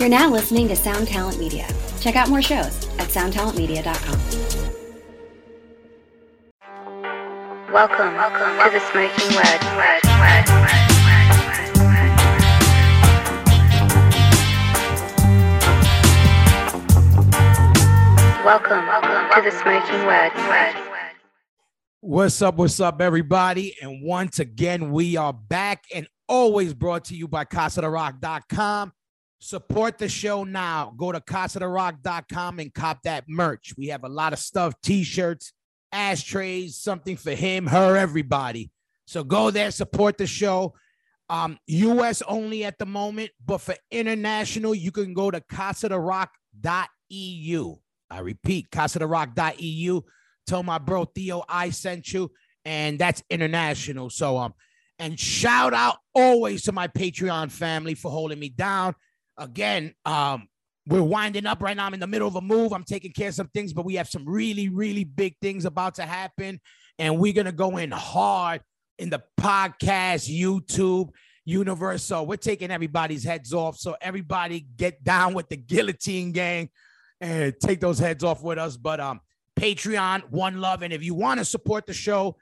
You're now listening to Sound Talent Media. Check out more shows at soundtalentmedia.com. Welcome, welcome to the Smoking Word. word, word, word, word, word. Welcome, welcome to the Smoking Word. word. What's up? What's up, everybody? And once again, we are back and always brought to you by CasaDeRoc.com. Support the show now. Go to CasaDeRoc.com and cop that merch. We have a lot of stuff t shirts, ashtrays, something for him, her, everybody. So go there, support the show. Um, US only at the moment, but for international, you can go to CasaDeRoc.eu. I repeat, CasaDeRoc.eu. Tell my bro Theo I sent you, and that's international. So um, and shout out always to my Patreon family for holding me down. Again, um, we're winding up right now. I'm in the middle of a move. I'm taking care of some things, but we have some really, really big things about to happen. And we're gonna go in hard in the podcast, YouTube, universe. So we're taking everybody's heads off. So everybody get down with the guillotine gang and take those heads off with us. But um, Patreon, one love. And if you want to support the show,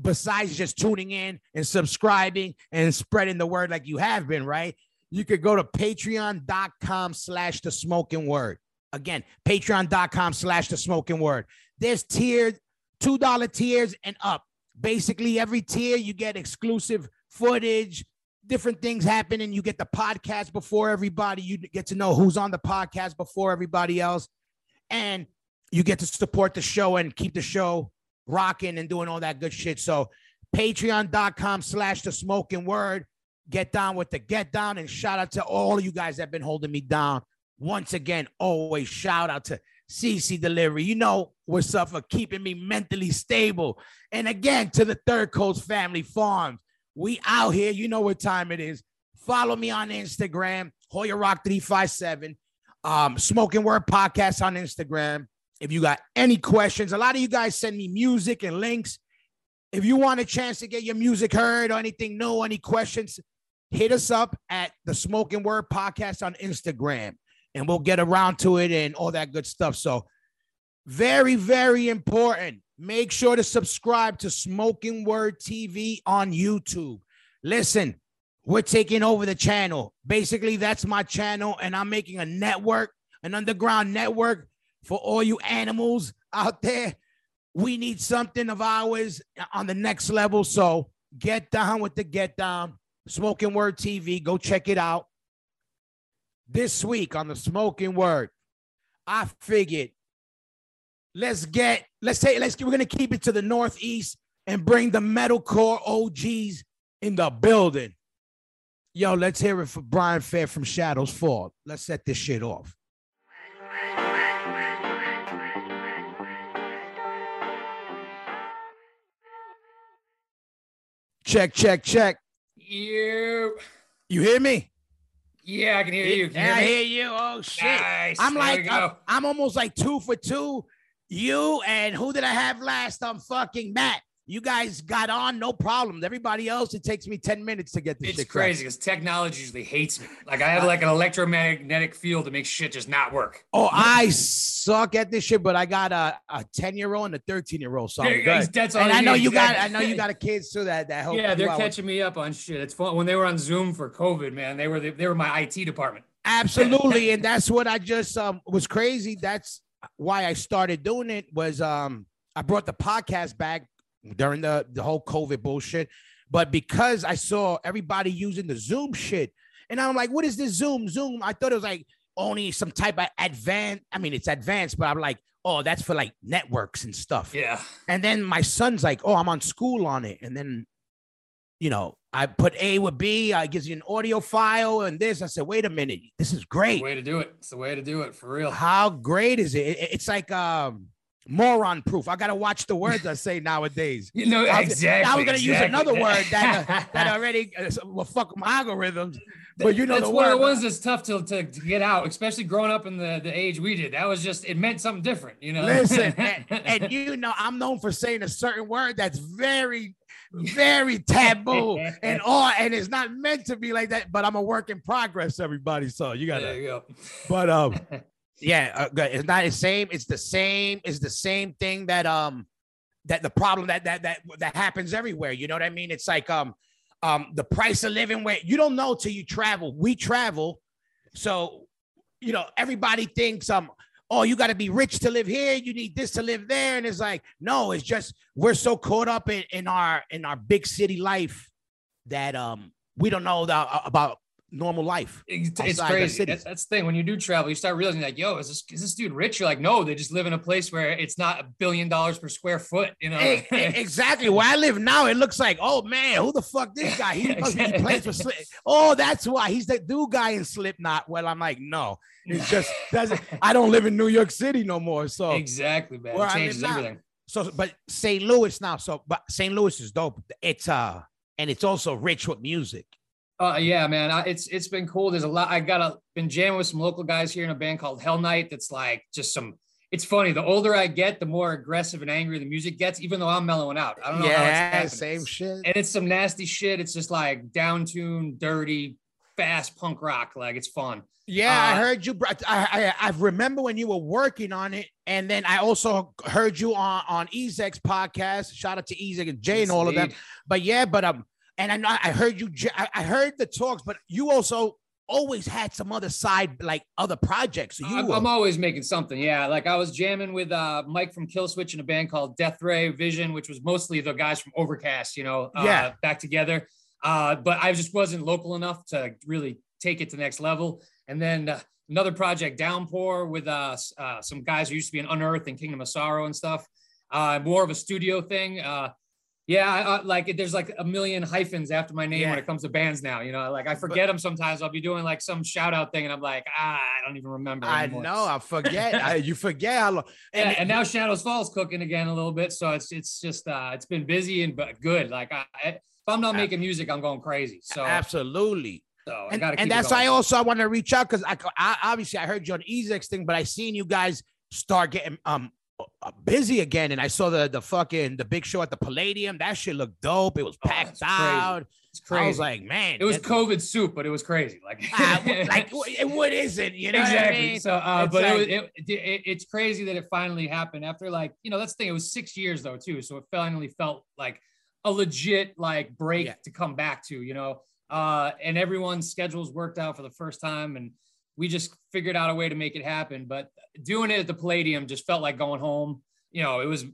besides just tuning in and subscribing and spreading the word like you have been, right? You could go to patreon.com slash the smoking word. Again, patreon.com slash the smoking word. There's tiered $2 tiers and up. Basically, every tier you get exclusive footage, different things happen, and you get the podcast before everybody. You get to know who's on the podcast before everybody else. And you get to support the show and keep the show rocking and doing all that good shit. So patreon.com slash the smoking word. Get down with the get down and shout out to all of you guys that have been holding me down. Once again, always shout out to CC Delivery. You know what's up for keeping me mentally stable. And again, to the Third Coast Family Farms. We out here. You know what time it is. Follow me on Instagram, Hoya Roc 357. Um, Smoking Word Podcast on Instagram. If you got any questions, a lot of you guys send me music and links. If you want a chance to get your music heard or anything new, any questions, hit us up at the Smoking Word Podcast on Instagram and we'll get around to it and all that good stuff. So, very, very important. Make sure to subscribe to Smoking Word TV on YouTube. Listen, we're taking over the channel. Basically, that's my channel, and I'm making a network, an underground network for all you animals out there. We need something of ours on the next level. So get down with the get down. Smoking Word TV. Go check it out. This week on the Smoking Word, I figured let's get let's say let's we're gonna keep it to the northeast and bring the metalcore OGs in the building. Yo, let's hear it for Brian Fair from Shadows Fall. Let's set this shit off. Check, check, check. You. You hear me? Yeah, I can hear you. Can Yeah, I hear me? hear you. Oh shit. Nice. I'm like. I'm, I'm almost like two for two. You and who did I have last? I'm fucking Matt. You guys got on, no problems. Everybody else, it takes me 10 minutes to get this It's crazy because technology usually hates me. Like I have like an electromagnetic field that makes shit just not work. Oh, I suck at this shit, but I got a, a 10 year old and a 13 year old. So I'm There you go. good. That's all and I know you got I know you got a kids too that that help Yeah, they're out. catching me up on shit. It's fun when they were on Zoom for COVID, man. They were they were my IT department. Absolutely, and that's what I just um was crazy. That's why I started doing it. Was um I brought the podcast back during the the whole COVID bullshit, but because I saw everybody using the Zoom shit, and I'm like, what is this Zoom? Zoom? I thought it was like only some type of advanced. I mean, it's advanced, but I'm like, oh, that's for like networks and stuff. Yeah. And then my son's like, oh, I'm on school on it. And then, you know, I put A with B, I gives you an audio file and this. I said, wait a minute, this is The great. way to do it. It's the way to do it for real. How great is? It- It's like um moron proof. I gotta watch the words I say nowadays. You know, I was- exactly. I was gonna use another word that uh, that already uh, will fuck my algorithms. But you know that's the one of the ones that's tough to, to, to get out, especially growing up in the, the age we did. That was just it meant something different, you know. Listen, and, and you know, I'm known for saying a certain word that's very, very taboo and all, and it's not meant to be like that. But I'm a work in progress, everybody. So you gotta. you go. But um, yeah, uh, it's not the same. It's the same. It's the same thing that um, that the problem that that that that happens everywhere. You know what I mean? It's like um, um, the price of living where you don't know till you travel. We travel, so you know everybody thinks um. Oh, you got to be rich to live here. You need this to live there, and it's like no. It's just we're so caught up in, in our in our big city life that um we don't know the, about normal life. It's, crazy. cities. That's the thing. When you do travel, you start realizing like, yo, is this is this dude rich? You're like, no, they just live in a place where it's not a billion dollars per square foot. You know, e- exactly. Where I live now, it looks like, oh man, who the fuck this guy? He, must, he plays for Slip. Oh, that's why he's the dude guy in Slipknot. Well, I'm like, no, it's just doesn't. I don't live in New York City no more. So, exactly, man. Where It changes now. everything. so, but St. Louis now. So, but St. Louis is dope. It's uh, and it's also rich with music. Uh, yeah, man. I, it's it's been cool. There's a lot. I got a been jamming with some local guys here in a band called Hell Night. That's like just some. It's funny. The older I get, the more aggressive and angry the music gets. Even though I'm mellowing out. I don't know. how it's Yeah, same shit. And it's some nasty shit. It's just like down tuned, dirty, fast punk rock. Like it's fun. Yeah, I Uh, heard you. I, I I remember when you were working on it, and then I also heard you on on Ezek's podcast. Shout out to Ezek and Jay and all of them. But yeah, but um, and I know I heard you. I heard the talks, but you also always had some other side, like other projects. So you, I'm, I'm always making something. Yeah. Like I was jamming with uh, Mike from Killswitch in a band called Death Ray Vision, which was mostly the guys from Overcast, you know, uh, Yeah. back together. Uh, but I just wasn't local enough to really take it to the next level. And then uh, another project, Downpour, with uh, uh, some guys who used to be in Unearth and Kingdom of Sorrow and stuff. Uh, more of a studio thing. Uh, yeah, I, I, like there's like a million hyphens after my name Yeah. when it comes to bands now. You know, like I forget them sometimes. I'll be doing like some shout out thing, and I'm like, ah, I don't even remember. I anymore. know. I forget. I, you forget how long. Yeah, And, and now Shadows Falls cooking again a little bit, so it's it's just uh it's been busy and but good. Like I, I if I'm not making music, I'm going crazy. So, absolutely. so I and, gotta and that's why I also I want to reach out because I, I obviously I heard you on Ezek's thing, but I seen you guys start getting um uh, busy again, and I saw the the fucking the big show at the Palladium. That shit looked dope. It was Oh, packed it's crazy. I was crazy. like, man, it was COVID soup, but it was crazy. Like, what- like what, what is it? You know what I exactly. mean? So, uh, It's but like- it was it, it, it's crazy that it finally happened after like you know that's the thing. It was six years though too, so it finally felt like a legit like break Yeah. to come back to. You know, uh, and everyone's schedules worked out for the first time, and we just figured out a way to make it happen. But doing it at the Palladium just felt like going home. You know, it was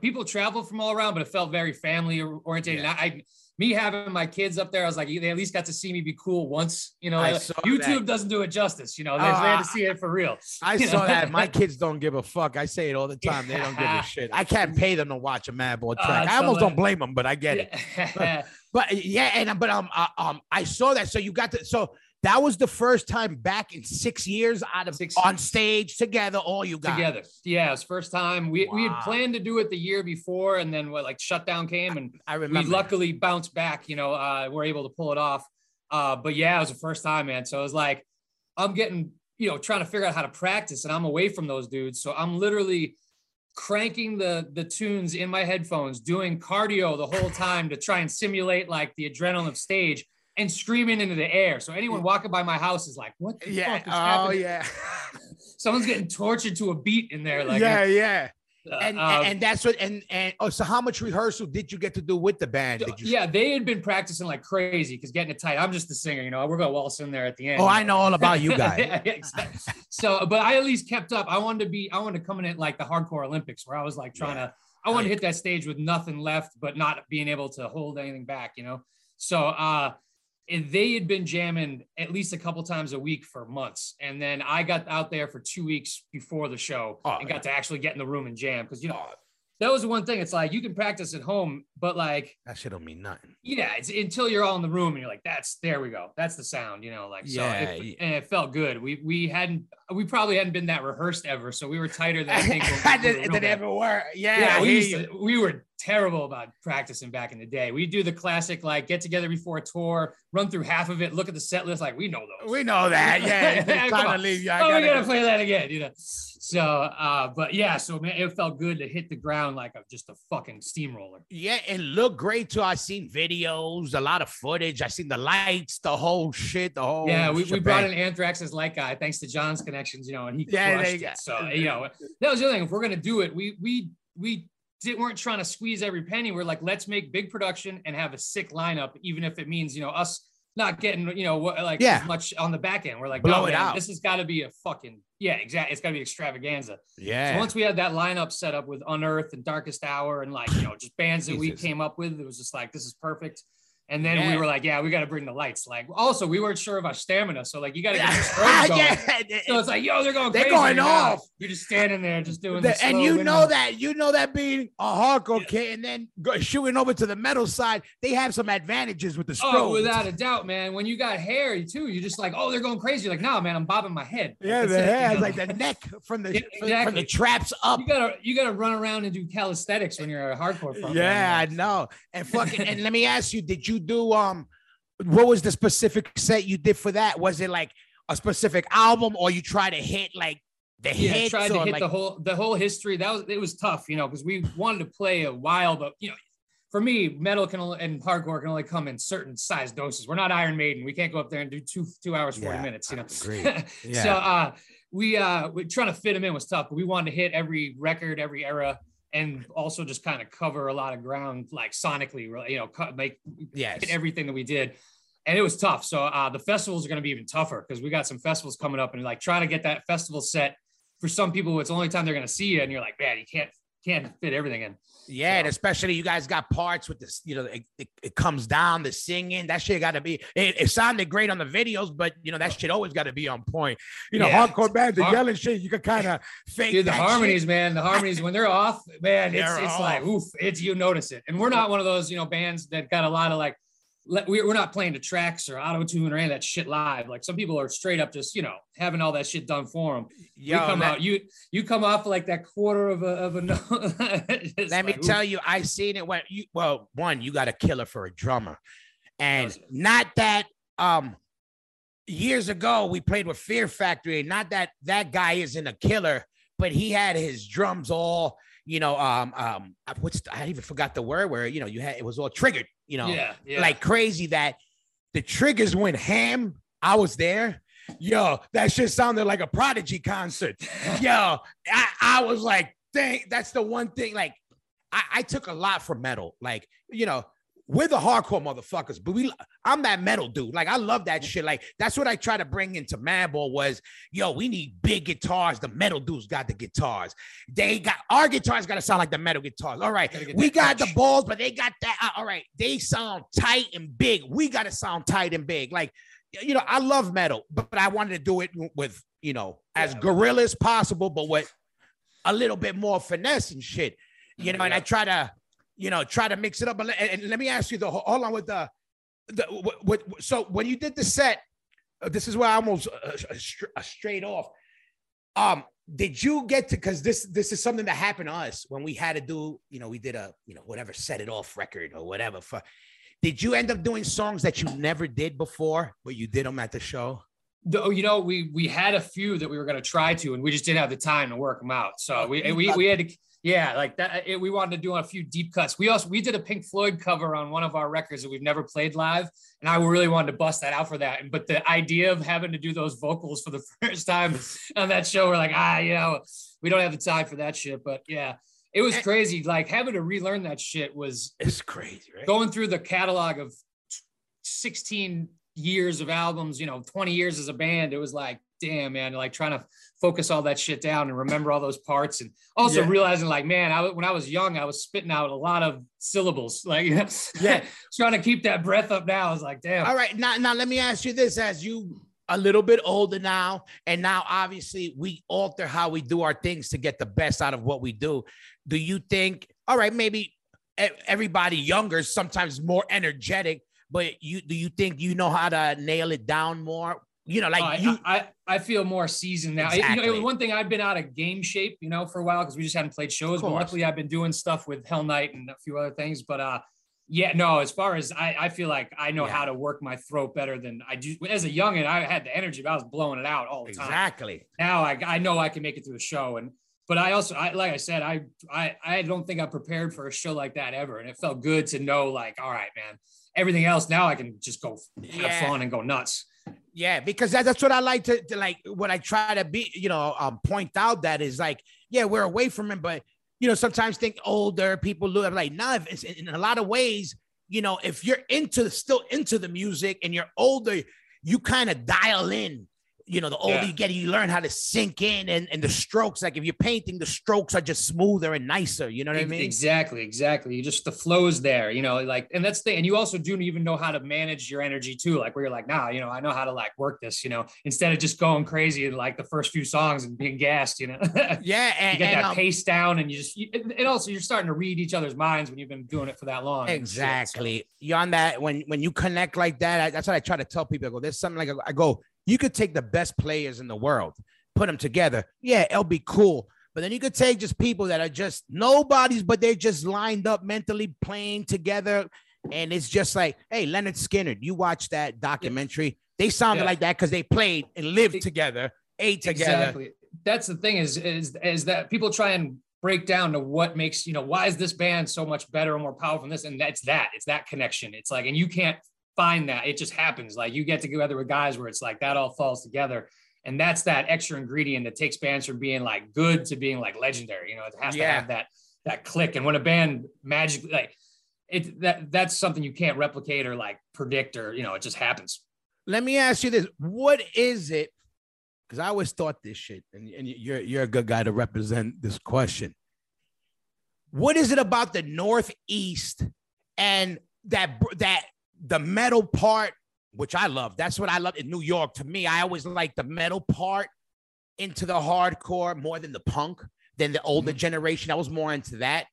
people traveled from all around, but it felt very family oriented. Yeah. And I, I, me having my kids up there, I was like, they at least got to see me be cool once. You know, Uh, YouTube that. doesn't do it justice. You know, they, Oh, they had to see it for real. I you saw know? that. My kids don't give a fuck. I say it all the time. They don't give a shit. I can't pay them to watch a Madball Ah, track. I almost that- don't blame them, but I get it. But yeah, and but um uh, um I saw that. So you got to so that was the first time back in six years out of Six on years. stage together. All you guys Together, yeah, it's first time. We we had planned to do it the year before, and then what like shutdown came, and I we remember. luckily bounced back. You know, uh, we're able to pull it off. Uh, but yeah, it was the first time, man. So it was like I'm getting, you know, trying to figure out how to practice, and I'm away from those dudes. So I'm literally cranking the the tunes in my headphones, doing cardio the whole time to try and simulate like the adrenaline of stage and screaming into the air. So anyone walking by my house is like, "What the yeah. fuck is Oh happening?" yeah. Someone's getting tortured to a beat in there. Like, yeah, yeah. uh, And, uh, and that's what and and oh, so how much rehearsal did you get to do with the band? Did you? yeah, they had been practicing like crazy because getting it tight. I'm just the singer, you know. We're gonna waltz in there at the end. Oh, I know all about you guys. Yeah, exactly. So, but I at least kept up. I wanted to be, I wanted to come in at like the hardcore Olympics where I was like trying to, I wanted to hit that stage with nothing left, but not being able to hold anything back, you know? So, uh, and they had been jamming at least a couple times a week for months. And then I got out there for two weeks before the show Oh, and got to actually get in the room and jam. Cause you know, Oh, that was the one thing. It's like you can practice at home, but like, that shit don't mean nothing. yeah, it's until you're all in the room and you're like, that's there we go. That's the sound, you know, like so Yeah, it, yeah. and it felt good. We we hadn't we probably hadn't been that rehearsed ever. So we were tighter than I think when we were did, real did it bad. ever work? Yeah, Yeah, we used to, we were terrible about practicing back in the day. We do the classic like get together before a tour, run through half of it, look at the set list, like we know those. We know that. Yeah, Come time to leave. you. I oh, we gotta go. play that again, you know. So, uh, but yeah, so man, it felt good to hit the ground like a just a fucking steamroller. Yeah, it looked great too. I seen videos, a lot of footage. I seen the lights, the whole shit, the whole. Yeah, we, we brought in. Anthrax's light guy thanks to John's connections, you know, and he Yeah, crushed it. got- So you know, that was the other thing. If we're gonna do it, we we we did, weren't trying to squeeze every penny. We're like, let's make big production and have a sick lineup, even if it means you know us not getting you know what like Yeah. as much on the back end. We're like, Blow no, it man, out. this has got to be a fucking yeah, exactly. It's got to be extravaganza. Yeah. So once we had that lineup set up with Unearth and Darkest Hour and like, you know, just bands that we came up with, it was just like, this is perfect. And then Yeah. we were like, yeah, we got to bring the lights. Like, also, we weren't sure of our stamina. So, like, you got to get the strobes going. yeah. So it's like, yo, they're going They're crazy. going You're off. You're just standing there, just doing The- and you know windmill. that you know that being a hardcore Yeah. kid and then go, shooting over to the metal side, they have some advantages with the strobe. Oh, without a doubt, man. When you got hair too, you're just like, oh, they're going crazy. You're like, no, man, I'm bobbing my head. Yeah, that's the it, you hair, know? like the neck from the Yeah, from- from the traps up. You gotta you gotta run around and do calisthenics when you're a hardcore. Yeah, I know. And fucking and let me ask you, did you do um what was the specific set you did for that? Was it like a specific album or you try to hit like the yeah, hits tried to hit like the whole the whole history. That was it was tough, you know, because we wanted to play a while, but you know, for me, metal can and hardcore can only come in certain size doses. We're not Iron Maiden. We can't go up there and do two two hours forty Yeah, minutes, you know. Yeah. So uh, we uh, we trying to fit them in was tough, but we wanted to hit every record, every era. And also just kind of cover a lot of ground, like sonically, really, you know, cut, make yes. everything that we did. And it was tough. So uh, the festivals are going to be even tougher because we got some festivals coming up and like trying to get that festival set for some people, it's the only time they're going to see you. And you're like, man, you can't, can't fit everything in. Yeah, and especially you guys got parts with this, you know, it, it, it comes down the singing. That shit got to be. It, it sounded great on the videos, but you know that shit always got to be on point. You know, Yeah. hardcore bands, the Har- yelling shit, you can kind of fake Dude, the that shit. harmonies, man, the harmonies, when they're off, man, it's, They're it's like, oof, it's, you notice it. And we're not one of those, you know, bands that got a lot of like, we're not playing the tracks or auto tune or any of that shit live. Like some people are straight up just, you know, having all that shit done for them. You come let, out, you, you come off like that quarter of a, of a note. Let me like, tell you, I seen it when you. Well, one, you got a killer for a drummer, and not that um years ago we played with Fear Factory. Not that that guy isn't a killer, but he had his drums all. You know, um, um, what's I even forgot the word where you know you had it was all triggered. You know, yeah, yeah. like crazy that the triggers went ham. I was there. Yo, that shit sounded like a prodigy concert. Yo, I, I was like, dang, that's the one thing. Like, I, I took a lot from metal. Like, you know, we're the hardcore motherfuckers, but we I'm that metal dude. Like, I love that shit. Like, that's what I try to bring into Madball was, yo, we need big guitars. The metal dudes got the guitars. They got our guitars got to sound like the metal guitars. All right. We got the balls, but they got that. uh, All right. They sound tight and big. We got to sound tight and big. Like, you know, I love metal, but, I wanted to do it with, you know, as Yeah. gorilla as possible, but with a little bit more finesse and shit. You know, and I try to, you know, try to mix it up. And, and let me ask you the hold on with the, the what, what so when you did the set, uh, this is where I almost uh, uh, uh, straight off. Um, did you get to because this this is something that happened to us when we had to do, you know, we did a you know whatever set it off record or whatever. For did you end up doing songs that you never did before, but you did them at the show? Though, you know, we we had a few that we were going to try to, and we just didn't have the time to work them out. So we we, we had to, yeah, like that. It, we wanted to do a few deep cuts. We also we did a Pink Floyd cover on one of our records that we've never played live, and I really wanted to bust that out for that. But the idea of having to do those vocals for the first time on that show, we're like, ah, you know, we don't have the time for that shit. But yeah, it was crazy. Like having to relearn that shit was It's crazy, right? going through the catalog of 16 years of albums, you know, 20 years as a band, it was like, damn, man, like trying to focus all that shit down and remember all those parts. And also Yeah. realizing, like, man, I, when I was young, I was spitting out a lot of syllables. Like, Yeah. trying to keep that breath up now. I was like, damn. All right, now now let me ask you this: as you a little bit older now, and now obviously we alter how we do our things to get the best out of what we do. Do you think? All right, maybe everybody younger is sometimes more energetic, but you do you think you know how to nail it down more? You know, like I, you. I, I feel more seasoned now. You know, Exactly. one thing I've been out of game shape, you know, for a while because we just hadn't played shows. But luckily, I've been doing stuff with Hell Night and a few other things. But uh, Yeah, no, as far as I, I feel like I know Yeah. how to work my throat better than I do. As a youngin, I had the energy, but I was blowing it out all the time. Exactly. Now I, I know I can make it through a show. And, but I also, I, like I said, I, I, I don't think I'm prepared for a show like that ever. And it felt good to know, like, all right, man, everything else now I can just go have Yeah. fun and go nuts. Yeah, because that, that's what I like to, to like. What I try to be, you know, um, point out that is like, yeah, we're away from him, but you know, sometimes think older people look like, nah. In a lot of ways, you know, if you're into still into the music and you're older, you kind of dial in. You know, the older Yeah. you get, you learn how to sink in, and and the strokes. Like if you're painting, the strokes are just smoother and nicer. You know what I mean? Exactly, exactly. You just the flow's there, you know, like, and that's the, and you also do even know how to manage your energy too, like where you're like, nah, you know, I know how to like work this, you know, instead of just going crazy in like the first few songs and being gassed, you know. Yeah, and, you get and, that um, pace down, and you just, you, and also you're starting to read each other's minds when you've been doing it for that long. and shit, so- Exactly. You're on that when when you connect like that. I, that's what I try to tell people. I go, there's something like I go. You could take the best players in the world, put them together. Yeah, it'll be cool. But then you could take just people that are just nobodies, but they're just lined up mentally playing together. And it's just like, hey, Lynyrd Skynyrd, you watch that documentary. They sounded Yeah. like that because they played and lived together, ate together. Exactly. That's the thing is is is that people try and break down to what makes you know why is this band so much better and more powerful than this, and that's that. It's that connection. It's like, and you can't find that. It just happens. Like you get together with guys where it's like that all falls together. And that's that extra ingredient that takes bands from being like good to being like legendary. You know, it has to have that that click. And when a band magically like it that that's something you can't replicate or like predict or you know, it just happens. let me ask you this: What is it? Because I always thought this shit, and, and you're you're a good guy to represent this question. What is it about the Northeast and that that the metal part, which I love? That's what I love in New York. To me, I always like the metal part into the hardcore more than the punk than the older mm-hmm. generation. I was more into that.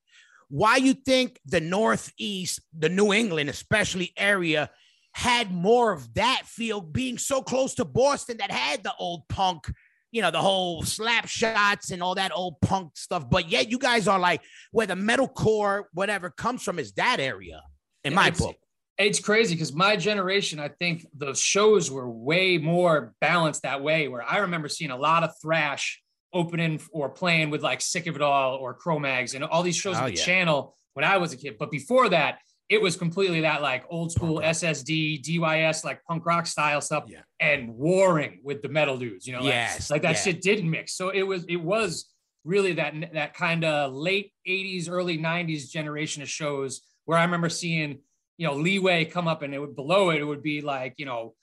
Why you think the Northeast, the New England, especially area, had more of that feel being so close to Boston that had the old punk, you know, the whole slap shots and all that old punk stuff. But yet you guys are like where the metalcore, whatever comes from, is that area in my book. It's crazy because my generation, I think the shows were way more balanced that way. Where I remember seeing a lot of thrash opening or playing with like Sick of It All or Cro-Mags and all these shows Oh, on the yeah. channel when I was a kid. But before that, it was completely that like old school SSD, DYS, like punk rock style stuff, Yeah. and warring with the metal dudes. You know, like, Yes, like that yeah. shit didn't mix. So it was it was really that that kind of late 80s, early 90s generation of shows where I remember seeing, you know, leeway come up and it would below it, it would be like, you know,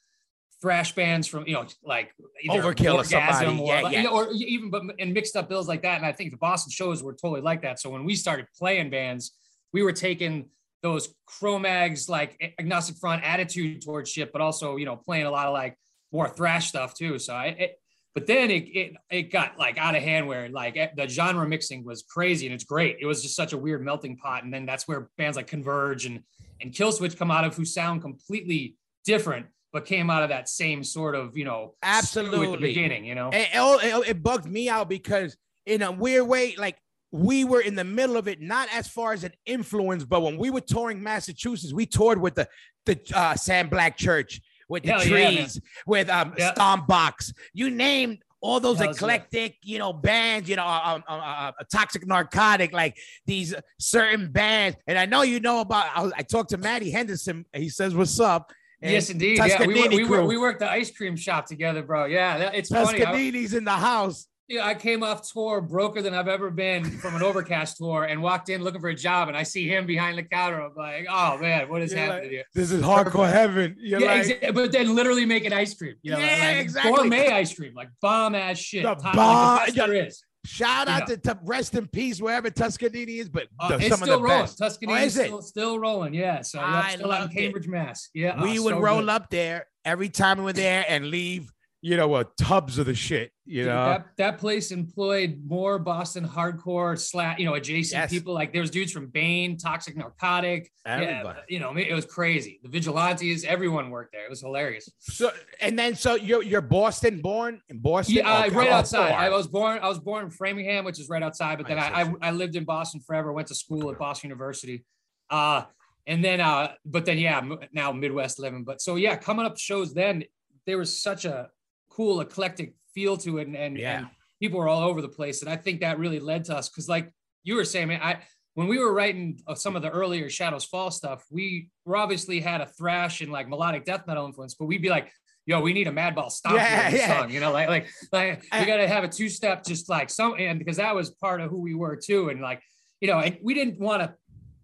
thrash bands from, you know, like Overkill or somebody. Orgasm Yeah, like- yeah. or even but and mixed up bills like that. And I think the Boston shows were totally like that. So when we started playing bands, we were taking those Cro-Mags like Agnostic Front attitude towards shit, but also, you know, playing a lot of like more thrash stuff too. So I, it, but then it, it it got like out of hand where like the genre mixing was crazy and it's great. It was just such a weird melting pot. And then that's where bands like Converge and and Killswitch come out of who sound completely different, but came out of that same sort of, you know, absolutely at the beginning, you know. It, it, it bugged me out because in a weird way, like we were in the middle of it, not as far as an influence, but when we were touring Massachusetts, we toured with the the uh, Sam Black Church, with the Hell yeah, trees, with um Yeah. Stomp Box. You named all those Hells yeah. eclectic, you know, bands, you know, a, uh, uh, uh, Toxic Narcotic, like these certain bands. And I know you know about. I, I talked to Matty Henderson. He says, "What's up?" And yes, indeed. Yeah, we, Toscanini we, we worked the ice cream shop together, bro. Yeah, that, it's funny. Toscanini's in the house. Yeah, I came off tour broker than I've ever been from an overcast tour and walked in looking for a job, and I see him behind the counter. I'm like, oh man, what is You're happening like, here? This is hardcore heaven. You're yeah, like, exa- but then literally making ice cream. You know, Yeah, like exactly. gourmet ice cream, like bomb ass shit. The bomb- like the is. Shout out Yeah. to, to rest in peace wherever Toscanini is, but Uh, it's some of still the rolling. best. Tuscany Oh, is is still, still rolling. Yeah. So yeah, still out in loved it. Cambridge, Mass. Yeah. we oh, would so roll good. up there every time we were there and leave, you know, uh, tubs of the shit. You know, that, that place employed more Boston hardcore slat, you know, adjacent Yes. people. Like there was dudes from Bane, Toxic Narcotic. Everybody. Yeah, you know, it was crazy. The vigilantes, everyone worked there. It was hilarious. so and then so you're you're Boston born in Boston, Yeah, uh, right outside. I was born. I was born in Framingham, which is right outside. But then I, I. I lived in Boston forever. Went to school at Boston University. Uh and then uh, but then yeah, m- now Midwest living. But so yeah, coming up shows then there was such a cool eclectic feel to it, and and, Yeah. and people were all over the place, and I think that really led to us because like you were saying, man, I when we were writing uh, some of the earlier Shadows Fall stuff, we were obviously had a thrash and like melodic death metal influence, but we'd be like, yo, we need a Madball stomp Yeah, here in the yeah. song, you know, like like like I- we gotta have a two step, just like some, and because that was part of who we were too, and like you know, and we didn't want to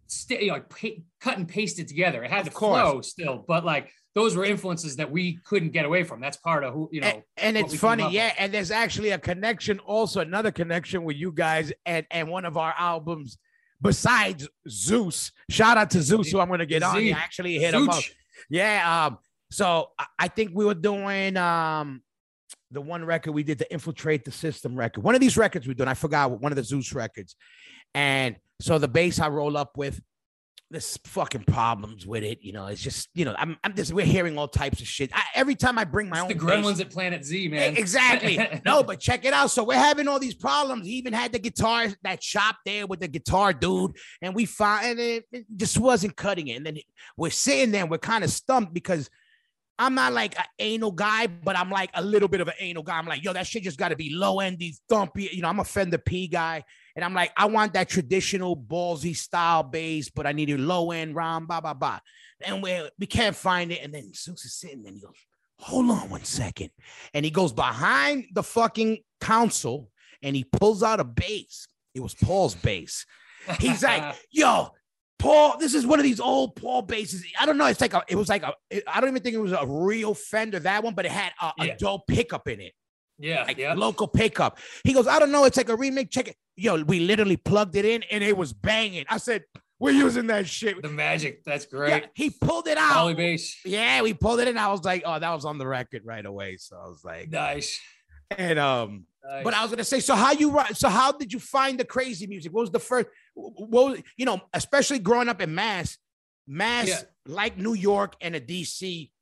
stay, you know, like pa- cut and paste it together. It had to course. flow still, but like those were influences that we couldn't get away from. That's part of who you know. and, and it's funny, yeah. with. And there's actually a connection, also another connection with you guys and and one of our albums besides Zeus. Shout out to Zeus, who I'm gonna get on. He actually hit him up. Yeah. Um. So I- think we were doing um the one record we did to infiltrate the system record. One of these records we're doing. I forgot one of the Zeus records. And so the bass I roll up with. There's fucking problems with it, you know. It's just, you know, I'm, I'm just, we're hearing all types of shit. I, every time I bring my It's own the gremlins at Planet Z, man. Exactly. no, but check it out. So we're having all these problems. He even had the guitar, that shop there with the guitar dude, and we found and it, it just wasn't cutting it. And then we're sitting there, and we're kind of stumped because I'm not like an anal guy, but I'm like a little bit of an anal guy. I'm like, yo, that shit just got to be low endy, thumpy. You know, I'm a Fender P guy, and I'm like, I want that traditional ballsy style bass, but I need a low end round, blah blah blah. And we we can't find it. And then Zeus is sitting, and he goes, hold on one second. And he goes behind the fucking council and he pulls out a bass. It was Paul's bass. He's like, yo, Paul, this is one of these old Paul basses. I don't know. It's like a, it was like a, I don't even think it was a real Fender, that one, but it had a, a dope pickup in it, yeah, like yeah. local pickup. He goes, I don't know. It's like a remake. Check it. Yo, we literally plugged it in and it was banging. I said, we're using that shit. The magic. That's Yeah, great. he pulled it out. Holly bass. Yeah, we pulled it in. I was like, oh, that was on the record right away. So I was like, Nice. and um, nice. but I was gonna say, so how you so how did you find the crazy music? What was the first? What was, you know, especially growing up in Mass, Mass Yeah. like New York and a DC,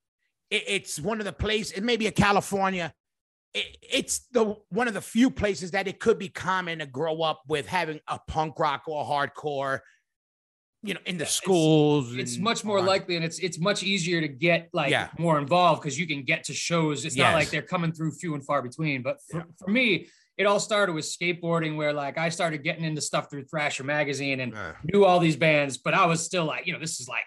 it- it's one of the places. It may be a California. It, it's the one of the few places that it could be common to grow up with having a punk rock or hardcore, you know, in the It's- schools. it's and much more that. likely and it's it's much easier to get like Yeah. more involved because you can get to shows it's not like they're coming through few and far between but for, for me it all started with skateboarding where like i started getting into stuff through thrasher magazine and Uh, knew all these bands but i was still like you know this is like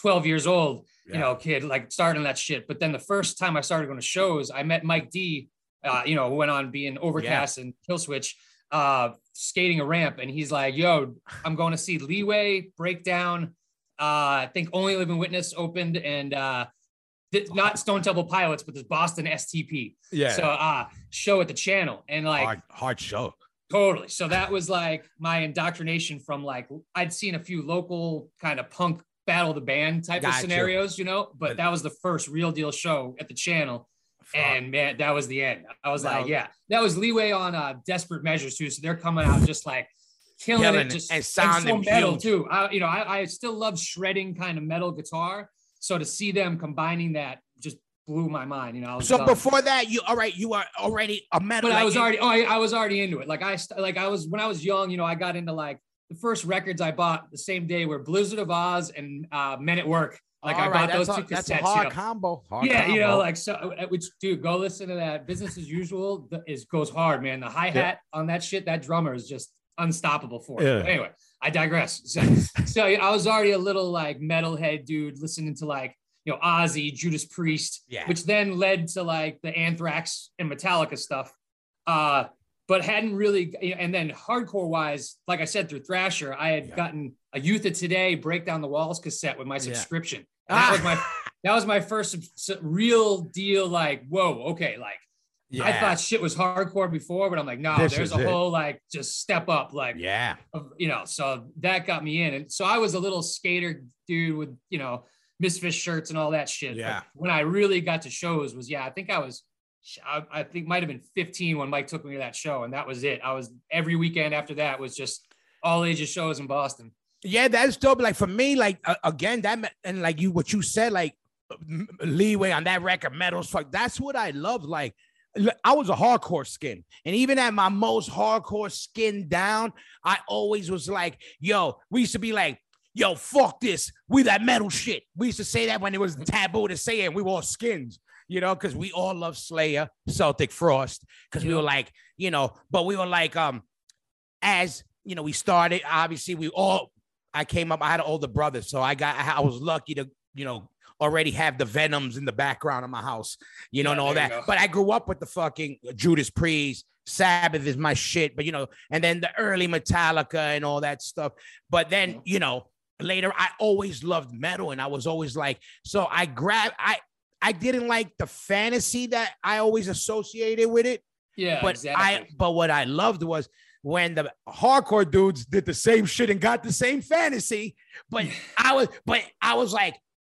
12 years old Yeah. you know kid like starting that shit but then the first time i started going to shows i met mike d uh, you know who went on being overcast and Killswitch uh skating a ramp and he's like yo i'm going to see leeway breakdown uh, I think Only Living Witness opened and uh, th- not Stone Temple Pilots, but this Boston STP. yeah, So uh, show at the channel and like hard, hard show. totally. So that was like my indoctrination from like I'd seen a few local kind of punk battle the band type Gotcha. of scenarios, you know, but But- that was the first real deal show at the channel. And man, that was the end. I was Wow. like, yeah, that was leeway on uh, desperate measures too. So they're coming out just like killing, Killing it, just and so sounding metal huge. too. I, you know, I, I still love shredding kind of metal guitar. So to see them combining that just blew my mind. You know, So done. before that, you all right? You are already a metal. but I was already, oh, I, I was already into it. Like I, like I was when I was young. You know, I got into like the first records I bought the same day were Blizzard of Ozz and uh, Men at Work. Like I All bought those two a, that's cassettes. a hard you know. combo. Hard yeah, you know, like so. uh, Which dude, go listen to that. Business as usual th- is goes hard, man. The hi hat on that shit, that drummer is just unstoppable for it. Yeah. Anyway, I digress. So, so I was already a little like metalhead dude, listening to like you know Ozzy, Judas Priest, Yeah. which then led to like the Anthrax and Metallica stuff. Uh, but hadn't really, you know, and then hardcore wise, like I said, through Thrasher, I had Yeah. gotten a Youth of Today Break Down the Walls cassette with my Yeah. subscription. That was my ah! that was my first real deal. Like, whoa, okay, like yeah. I thought shit was hardcore before, but I'm like, no, This there's a it. whole like just step up, like yeah. you know. So that got me in, and so I was a little skater dude with you know misfit shirts and all that shit. But Yeah. when I really got to shows was yeah, I think I was. I, I think might have been 15 when Mike took me to that show, and that was it. I was every weekend after that was just all ages shows in Boston. Yeah, that's dope. Like for me, like uh, again, that and like you, what you said, like leeway on that record, metals. Fuck, that's what I love. Like I was a hardcore skin, and even at my most hardcore skin down, I always was like, yo, we used to be like. yo, fuck this. We that metal shit. We used to say that when it was taboo to say it. We wore skins, you know, because we all love Slayer, Celtic Frost, because we were like, you know, but we were like, um, as you know, we started. Obviously, we all. I came up. I had an older brother, so I got. I was lucky to, you know, already have the Venoms in the background of my house, you know, Yeah, and all that. But I grew up with the fucking Judas Priest. Sabbath is my shit, but you know, and then the early Metallica and all that stuff. But then, you know, later I always loved metal and I was always like, so I grabbed I I didn't like the fantasy that I always associated with it, Yeah, but exactly. I but what I loved was when the hardcore dudes did the same shit and got the same fantasy. But I was but I was like,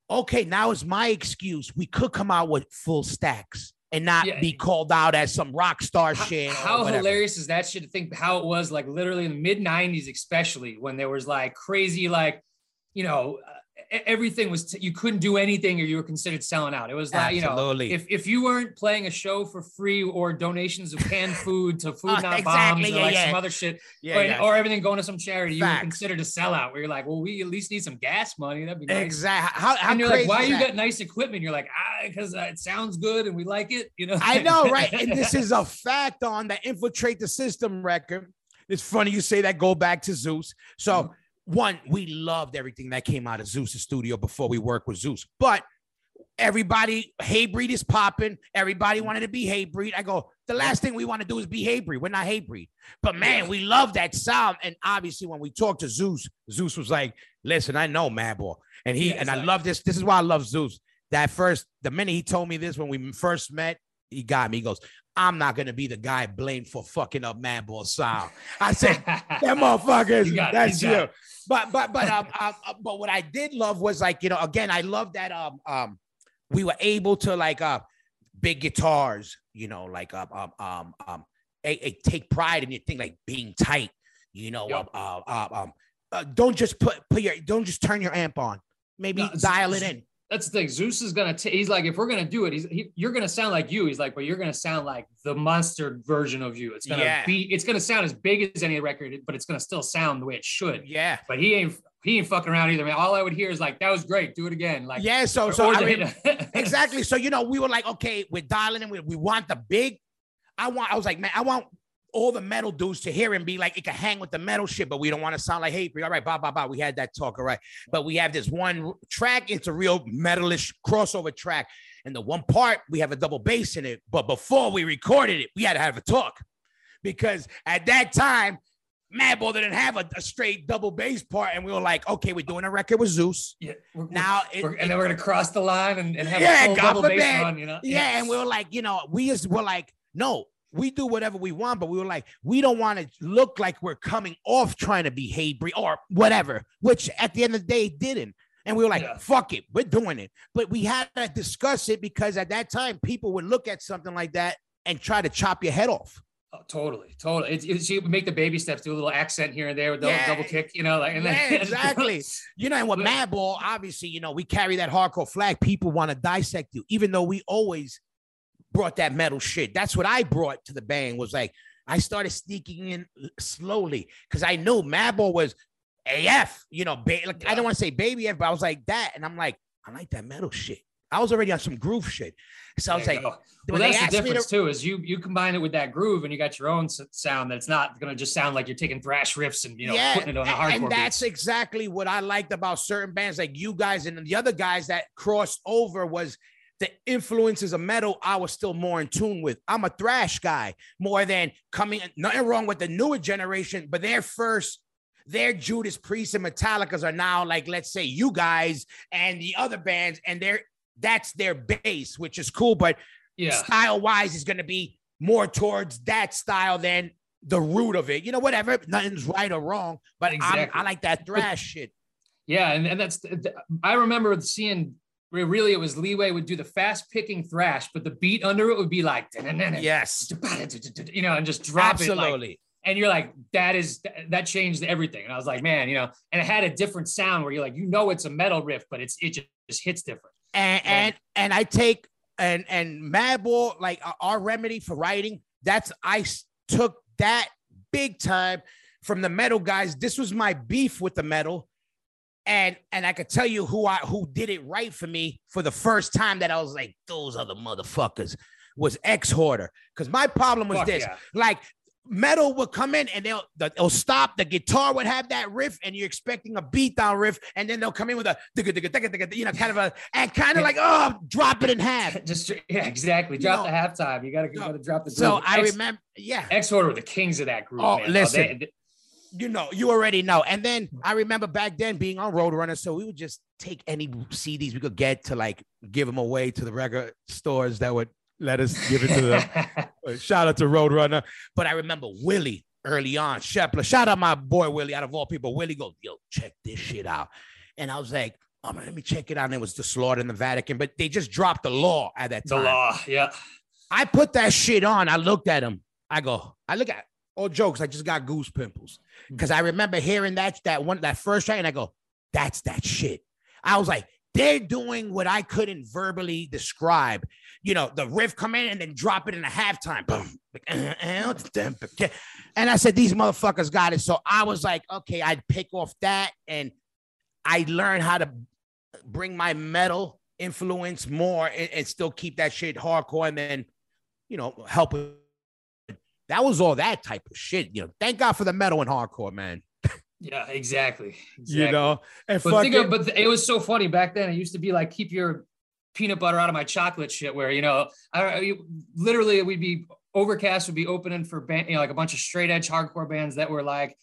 okay, now it's my excuse. We could come out with full stacks and not Yeah. be called out as some rock star How- shit. How hilarious is that shit to think how it was like literally in the mid 90s, especially when there was like crazy, like, you know, everything was, you couldn't do anything or you were considered selling out. It was like, you know, if, if you weren't playing a show for free or donations of canned food to Food Uh, Not exactly, Bombs or yeah, like yeah. some other shit, Yeah, or, yeah. or everything going to some charity, you were Facts. considered a sellout where you're like, well, we at least need some gas money. That'd be nice. Exactly. How, how And you're like, why you got nice equipment? You're like, ah, because uh, it sounds good and we like it. You know, I know, right? And this is a fact on the infiltrate the system record. It's funny you say that. Go back to Zeus. So one, we loved everything that came out of Zeus's studio before we worked with Zeus, but everybody Hatebreed is popping. Everybody wanted to be Hatebreed. I go, the last thing we want to do is be Hatebreed. We're not Hatebreed. But man, we love that sound. And obviously, when we talked to Zeus, Zeus was like, listen, I know Madball. And he Yeah, and I love this. This is why I love Zeus. That first, the minute he told me this when we first met, he got me. He goes, I'm not gonna be the guy blamed for fucking up Madball sound. I said, that motherfuckers, You that's you you. But but but um, um uh, but what I did love was like you know again I love that um um we were able to like uh big guitars you know like um um um um a, a take pride in your thing like being tight you know Yep. uh, uh, uh, um uh, don't just put put your don't just turn your amp on maybe No, dial it in That's the thing. Zeus is gonna. T- he's like, if we're gonna do it, he's he, you're gonna sound like you. He's like, but you're gonna sound like the monster version of you. It's gonna Yeah. be. It's gonna sound as big as any record, but it's gonna still sound the way it should. yeah But he ain't. He ain't fucking around either. Man, all I would hear is like, "That was great. Do it again." Like, yeah so so I mean, exactly. So you know, we were like, okay, we're dialing in. We, we want the big. I want. I was like, man, I want all the metal dudes to hear and be like, it can hang with the metal shit, but we don't want to sound like hey, all right, blah blah blah. We had that talk, all right. But we have this one track. It's a real metalish crossover track, and the one part we have a double bass in it. But before we recorded it, we had to have a talk because at that time. Madball didn't have a, a straight double bass part, and we were like, "Okay, we're doing a record with Zeus." yeah, we're- Now, it, we're- and then we're gonna cross the line and, and have Yeah, a double bass run. You know? yeah, and we were like, you know, we just were like, no, we do whatever we want, but we were like, we don't want to look like we're coming off trying to be Hatebreed or whatever, which at the end of the day didn't. And we were like, Yeah. fuck it, we're doing it. But we had to discuss it because at that time people would look at something like that and try to chop your head off. Oh, totally, totally. It's, it's you make the baby steps, do a little accent here and there with the Yeah. double kick, you know, like and then Yeah, exactly. You know, and with Madball, obviously, you know, we carry that hardcore flag. People want to dissect you, even though we always brought that metal shit. That's what I brought to the band. Was like I started sneaking in slowly because I knew Madball was AF. You know, ba- like, I don't want to say baby F, but I was like that, and I'm like, I like that metal shit. I was already on some groove shit, so I was like, go. well, that's the me to- difference too. Is you you combine it with that groove, and you got your own sound. That's not going to just sound like you're taking thrash riffs and you know putting it on a hardcore. And that's beats. exactly what I liked about certain bands like you guys and the other guys that crossed over was the influences of metal I was still more in tune with. I'm a thrash guy more than coming nothing wrong with the newer generation, but their first their Judas Priest and Metallicas are now like let's say you guys and the other bands and they're that's their base, which is cool, but yeah. style wise is going to be more towards that style than the root of it. You know, whatever. Nothing's right or wrong, but Exactly. I like that thrash shit. Yeah, and, and that's I remember seeing where really it was Leeway would do the fast picking thrash, but the beat under it would be like Yes, you know, and just drop it like absolutely. and you're like that is that changed everything and i was like man you know and it had a different sound where you're like you know it's a metal riff but it's it just, just hits different And and and I take and and Madball like uh, our remedy for writing. That's I took that big time from the metal guys. This was my beef with the metal. And and I could tell you who I who did it right for me for the first time that I was like, those other motherfuckers was X Hoarder. Because my problem was Fuck this: yeah. like metal would come in and they'll they'll stop. The guitar would have that riff, and you're expecting a beat down riff, and then they'll come in with a you know, kind of a and kind of like oh, drop it in half. Just yeah, exactly. Drop No. the halftime. You gotta, you gotta drop the. So groove. I X, remember, yeah. X Order were the kings of that group. Oh, man. Oh, listen. they- they- you know, you already know. And then I remember back then being on Roadrunner, so we would just take any CDs we could get to like give them away to the record stores that would let us give it to them. Shout out to Roadrunner. But I remember Willie early on, Shepler. Shout out my boy Willie, out of all people. Willie goes, yo, check this shit out. And I was like, oh man, let me check it out. And it was the slaughter in the Vatican, but they just dropped the law at that time. the law. Yeah. I put that shit on. I looked at him. I go, I look at all jokes. I just got goose pimples hmm. because I remember hearing that that one that first track, and I go, that's that shit. I was like, they're doing what I couldn't verbally describe. You know, the riff come in and then drop it in a halftime. Boom. And I said, these motherfuckers got it. So I was like, okay, I'd pick off that and I learned how to bring my metal influence more and, and still keep that shit hardcore and then, you know, help with that was all that type of shit. You know, thank God for the metal and hardcore, man. Yeah. Exactly. You know, and But think of, but it was so funny back then. It used to be like keep your peanut butter out of my chocolate shit. Where you know, I, I literally we'd be Overcast would be opening for band, you know, like a bunch of straight edge hardcore bands that were like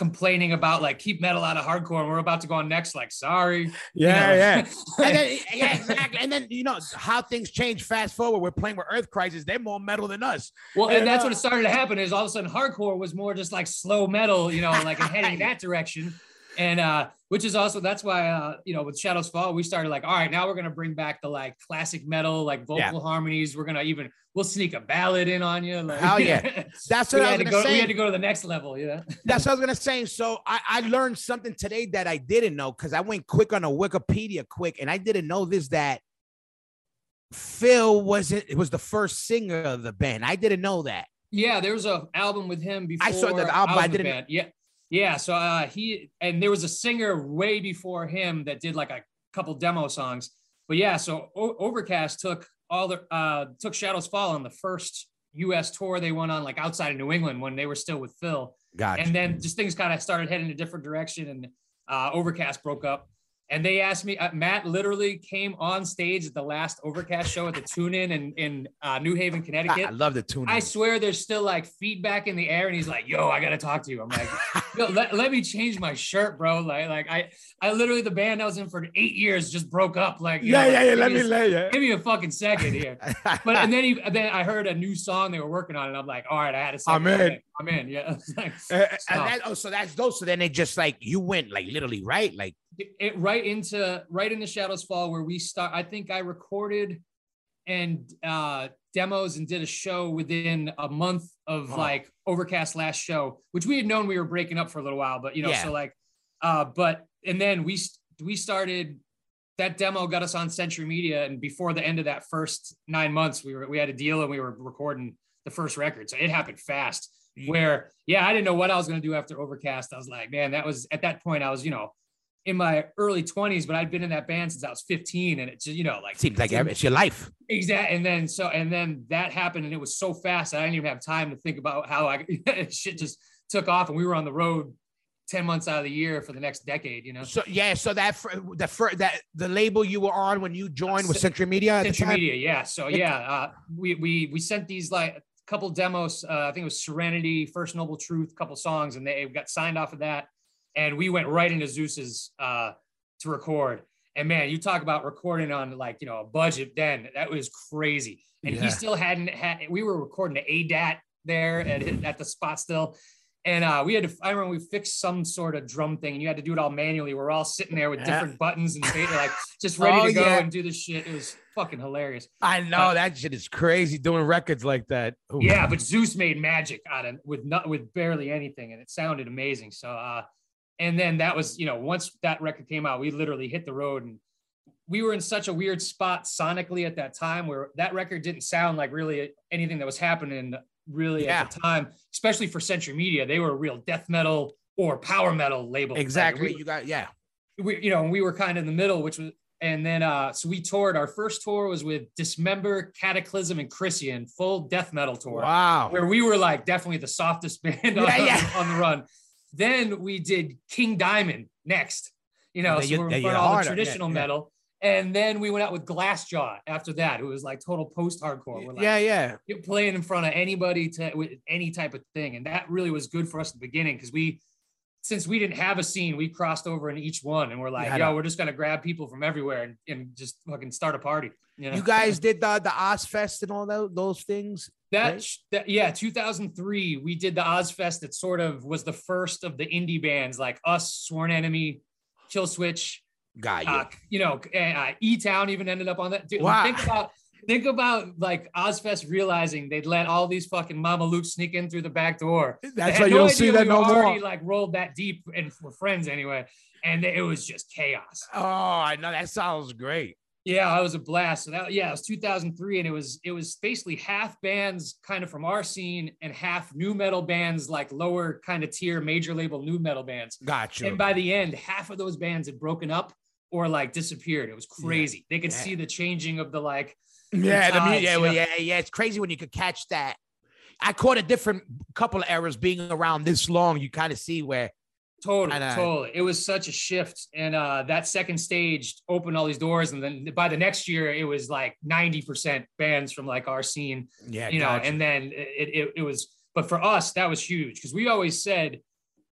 complaining about like keep metal out of hardcore, and we're about to go on next. Like, sorry, you yeah, know. yeah. and then, yeah, exactly. And then you know how things change. Fast forward, we're playing with Earth Crisis. They're more metal than us. Well, and that's Yeah. what it started to happen is all of a sudden hardcore was more just like slow metal, you know, like heading that direction. And uh, which is also that's why uh, you know, with Shadows Fall, we started like, all right, now we're gonna bring back the like classic metal, like vocal Yeah. harmonies. We're gonna even we'll sneak a ballad in on you. Like, Hell yeah. That's what I was gonna go. say. We had to go to the next level. Yeah. That's what I was gonna say. So I, I learned something today that I didn't know because I went quick on a Wikipedia quick, and I didn't know this that Phil wasn't it was the first singer of the band. I didn't know that. Yeah, there was a album with him before. I saw the album, was I didn't-. Yeah, yeah. So uh, he and there was a singer way before him that did like a couple demo songs. But yeah, so o- Overcast took all the uh, took Shadows Fall on the first U.S. tour they went on, like outside of New England when they were still with Phil. Gotcha. And then just things kind of started heading a different direction, and uh, Overcast broke up. And they asked me, uh, Matt literally came on stage at the last Overcast show at the Tune In in, in uh, New Haven, Connecticut. I love the tune. In. I swear there's still like feedback in the air, and he's like, "Yo, I gotta talk to you." I'm like, Yo, let, let me change my shirt, bro. Like, like I, I literally the band I was in for eight years just broke up. Like, you yeah, know, yeah, like, yeah. Let me me a- lay you. Give me a fucking second here. But and then he, then I heard a new song they were working on, and I'm like, all right, I had a second. I'm in. I'm in. Yeah. Like, Uh, and that, oh, so that's those. So then they just like you went like literally right, like it right into right into Shadows Fall where we start. I think I recorded and uh demos and did a show within a month of like Overcast last show, which we had known we were breaking up for a little while, but you know, Yeah. so like uh but and then we we started that demo got us on Century Media and before the end of that first 9 months we were we had a deal and we were recording the first record. So it happened fast where yeah, I didn't know what I was going to do after Overcast. I was like, man, that was at that point I was, you know, in my early 20s, but I'd been in that band since I was 15 and it's just, you know like seems like it's your life. Exactly. And then so and then that happened and it was so fast I didn't even have time to think about how I shit just took off and we were on the road 10 months out of the year for the next decade, you know. So yeah, so that fir- the fir- that the label you were on when you joined was Century Media. At the Century time? Media, yeah. So yeah, uh, we we we sent these like a couple demos. Uh, I think it was Serenity, First Noble Truth, a couple songs, and they got signed off of that. And we went right into Zeus's uh, to record. And man, you talk about recording on like you know a budget then that was crazy. And Yeah. he still hadn't had. We were recording the ADAT there at at the spot still. And uh, we had to, I remember we fixed some sort of drum thing and you had to do it all manually. We're all sitting there with Yeah. different buttons and like just ready Oh, to go yeah. and do this shit. It was fucking hilarious. I know that shit is crazy doing records like that. Ooh. Yeah, but Zeus made magic out of with not with barely anything, and it sounded amazing. So, uh, and then that was you know once that record came out, we literally hit the road, and we were in such a weird spot sonically at that time where that record didn't sound like really anything that was happening really Yeah. at the time, especially for Century Media. They were a real death metal or power metal label. Like, exactly. we- you got yeah. we, you know, we were kind of in the middle, which was, and then, uh, so we toured. Our first tour was with Dismember, Cataclysm, and Christian, full death metal tour, Wow. where we were like definitely the softest band on, Yeah, yeah. on the run. Then we did King Diamond next, you know, Then so we're then in you're front of all the. Yeah, traditional yeah. metal. And then we went out with Glassjaw after that. It was like total post hardcore. We're like, yeah, yeah. you're playing in front of anybody to with any type of thing and that really was good for us at the beginning because we since we didn't have a scene we crossed over in each one and we're like had yo we're just gonna grab people from everywhere and, and just fucking start a party you know You guys did the the Ozzfest and all those those things. that, right? that yeah 2003 we did the Ozzfest that sort of was the first of the indie bands like us sworn enemy Killswitch Got you. uh, you know, uh, E Town even ended up on that. Dude, Wow. Think about think about like Ozzfest realizing they'd let all these fucking Mama Luke sneak in through the back door. That's why you no don't idea see we that no were already, more. Like rolled that deep and were friends anyway, and it was just chaos. Oh, I know that sounds great. Yeah, it was a blast. So that yeah, it was 2003, and it was it was basically half bands kind of from our scene and half nu metal bands, like lower kind of tier major label nu metal bands. Gotcha. And by the end, half of those bands had broken up or like disappeared. It was crazy. They could Yeah. see the changing of the like. Yeah, the, mu- yeah, well, yeah, yeah. It's crazy when you could catch that. I caught a different couple of errors being around this long. You kind of see where Totally, totally. It was such a shift. And uh, that second stage opened all these doors. And then by the next year, it was like 90% bands from like our scene, yeah, you know, gotcha. and then it, it, it was, but for us, that was huge because we always said,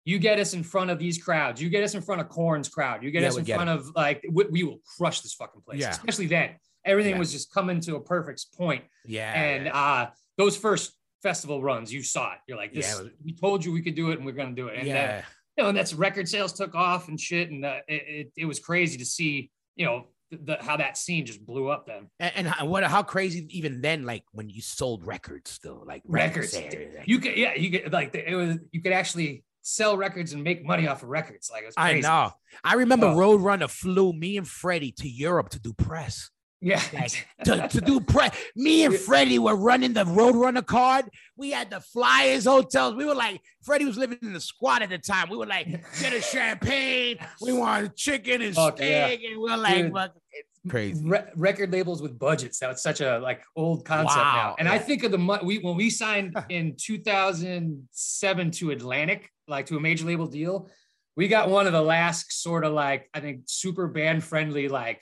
you get us in front of these crowds, you get us in front of Korn's crowd, you get Yeah, us in front of like, we, we will crush this fucking place, Yeah. especially then. Everything Yeah. was just coming to a perfect point. yeah, and uh those first festival runs you saw it you're like this Yeah, we told you we could do it and we're gonna do it and yeah. that, you know and that's record sales took off and shit and uh, it, it, it was crazy to see you know the, how that scene just blew up then And, and what? How crazy even then? Like when you sold records, still like records like- you could yeah you could like it was you could actually sell records and make money off of records like it was I know. I remember Oh. Roadrunner flew me and Freddie to Europe to do press. Yeah Like to, to do press. Me and Yeah. Freddie were running the Roadrunner card. We had the flyers, hotels. We were like, Freddie was living in the squad at the time. We were like, get a champagne. We wanted chicken and Fuck yeah. steak. And we are like, Dude. fuck, it's crazy. Re- record labels with budgets. That was such a like old concept Wow, now. And I think of the mo- we when we signed in 2007 to Atlantic, like to a major label deal, we got one of the last sort of like I think super band friendly like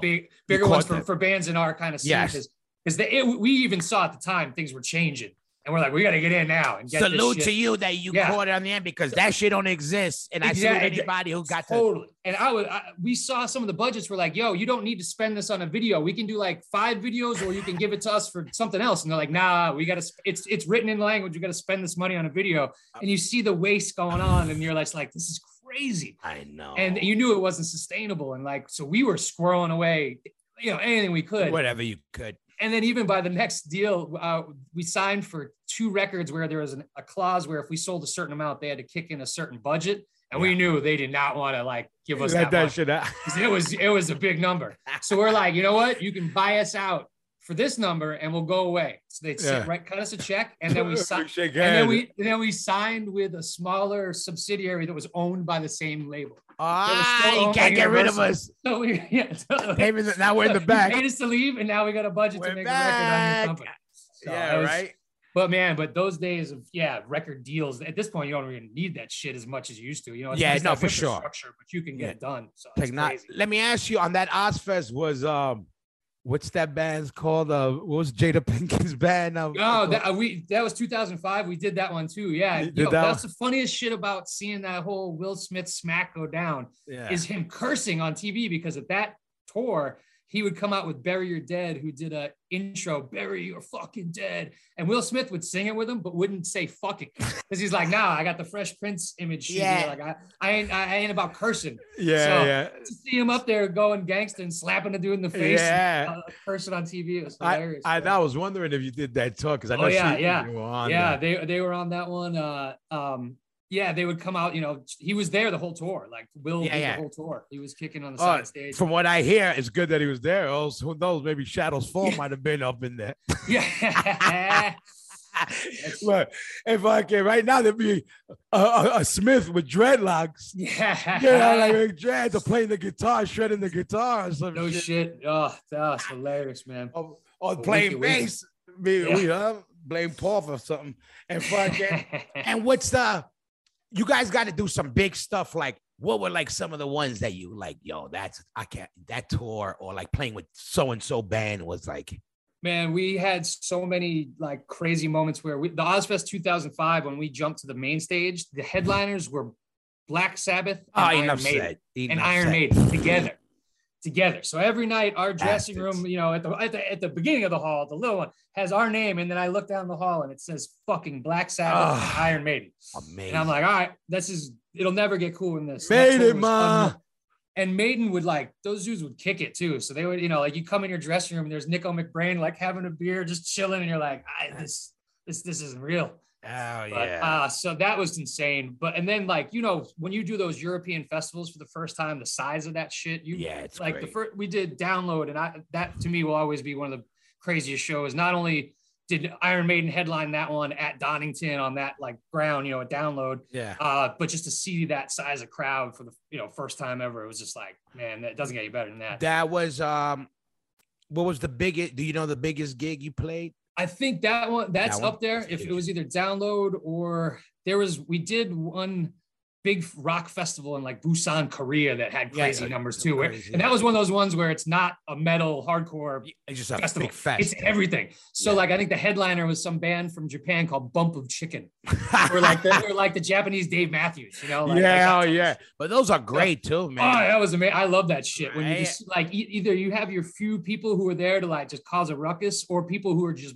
big bigger ones for, for bands in our kind of scene Yes. because because we even saw at the time things were changing and we're like we got to get in now and get this Salute to you that you Yeah. caught it on the end because that shit don't exist. And I salute Exactly. anybody who got to. totally. And I was, I, we saw some of the budgets were like, yo, you don't need to spend this on a video. We can do like five videos, or you can give it to us for something else. And they're like, nah, we got to. It's it's written in language. We got to spend this money on a video. And you see the waste going on, and you're like, like this is crazy. I know. And you knew it wasn't sustainable. And like, so we were squirreling away, you know, anything we could. whatever you could. And then even by the next deal, uh, we signed for two records where there was an, a clause where if we sold a certain amount, they had to kick in a certain budget. And we knew they did not want to like give us Let that, much. shit out. It was it was a big number. So we're like, you know what? You can buy us out for this number, and we'll go away. So they'd Yeah. sit, right, cut us a check, and then we signed. And then we and then we signed with a smaller subsidiary that was owned by the same label. Ah, you can't by get rid of us. So we yeah. So, Even now we're in the back. paid us to leave, and now we got a budget We're to make back. a record on your company. So yeah, was- right. But man, but those days of yeah, record deals. At this point, you don't even need that shit as much as you used to. You know, it's Yeah, nice to no, for sure. infrastructure, But you can get Yeah. it done. So Techno- crazy. Let me ask you on that Ozzfest was um, what's that band's called? Uh, what was Jada Pinkett's band? Um, Oh, that uh, we that was 2005. We did that one too. Yeah, Yo, that that's the funniest shit about seeing that whole Will Smith smack go down yeah. is him cursing on TV because at that tour he would come out with "Bury Your Dead," who did a intro, "Bury Your Fucking Dead," and Will Smith would sing it with him, but wouldn't say "fucking" because he's like, "Nah, I got the Fresh Prince image. Yeah. here. like I, I ain't, I ain't about cursing." yeah, so- yeah. To see him up there going gangster and slapping a dude in the face, Yeah. uh, cursing on TV, it was I, hilarious. I, man. I was wondering if you did that talk because I know Oh, yeah, she, yeah. you were on yeah there. they they were on that one uh um yeah they would come out you know he was there the whole tour like will Yeah, yeah. the whole tour he was kicking on the Oh, side stage From what I hear, it's good that he was there. Else, who knows? Maybe Shadow's Fall might have been up in there. yeah But if I can, right now there'd be a, a, a Smith with dreadlocks. Yeah. Yeah, like dread to playing the guitar, shredding the guitar, or some no shit. shit. Oh, that's hilarious, man. Or, or playing bass. Me, Yeah. we uh, blame Paul for something. And fucking and what's the you guys got to do some big stuff like what were like some of the ones that you like yo that's i can't that tour or like playing with so and so band was like Man, we had so many like crazy moments where we, the Ozzfest 2005, when we jumped to the main stage, the headliners were Black Sabbath and oh Iron Maiden, and Iron. Maiden together, together. So every night, our dressing room, you know, at the, at the at the beginning of the hall, the little one has our name, and then I look down the hall and it says fucking Black Sabbath and ah, Iron Maiden, amazing and I'm like, all right, this is it'll never get cool in this. Made it, ma. unreal. And Maiden would like those dudes would kick it too. So they would, you know, like you come in your dressing room and there's Nicko McBrain like having a beer, just chilling, and you're like, I, this, this, this isn't real. Oh But, yeah uh, so that was insane. But and then like you know when you do those European festivals for the first time, the size of that shit, you yeah it's like great. the first we did download, and I that to me will always be one of the craziest shows. Not only did Iron Maiden headline that one at Donington on that like ground, you know, a download, yeah uh, but just to see that size of crowd for the you know first time ever, it was just like, man, that doesn't get any better than that. that was um what was the biggest do you know the biggest gig you played I think that one that's That one? up there. That's If huge. it was either download or there was, we did one big rock festival in like Busan, Korea that had crazy uh, numbers too. where- crazy, and that was one of those ones where it's not a metal hardcore it's just a festival. big fest It's everything. So Yeah. like I think the headliner was some band from Japan called Bump of Chicken. Or like the, or like the Japanese Dave Matthews, you know? Like, yeah like oh yeah but those are great too man. Oh, that was amazing. I love that shit. When you just like e- either you have your few people who are there to like just cause a ruckus, or people who are just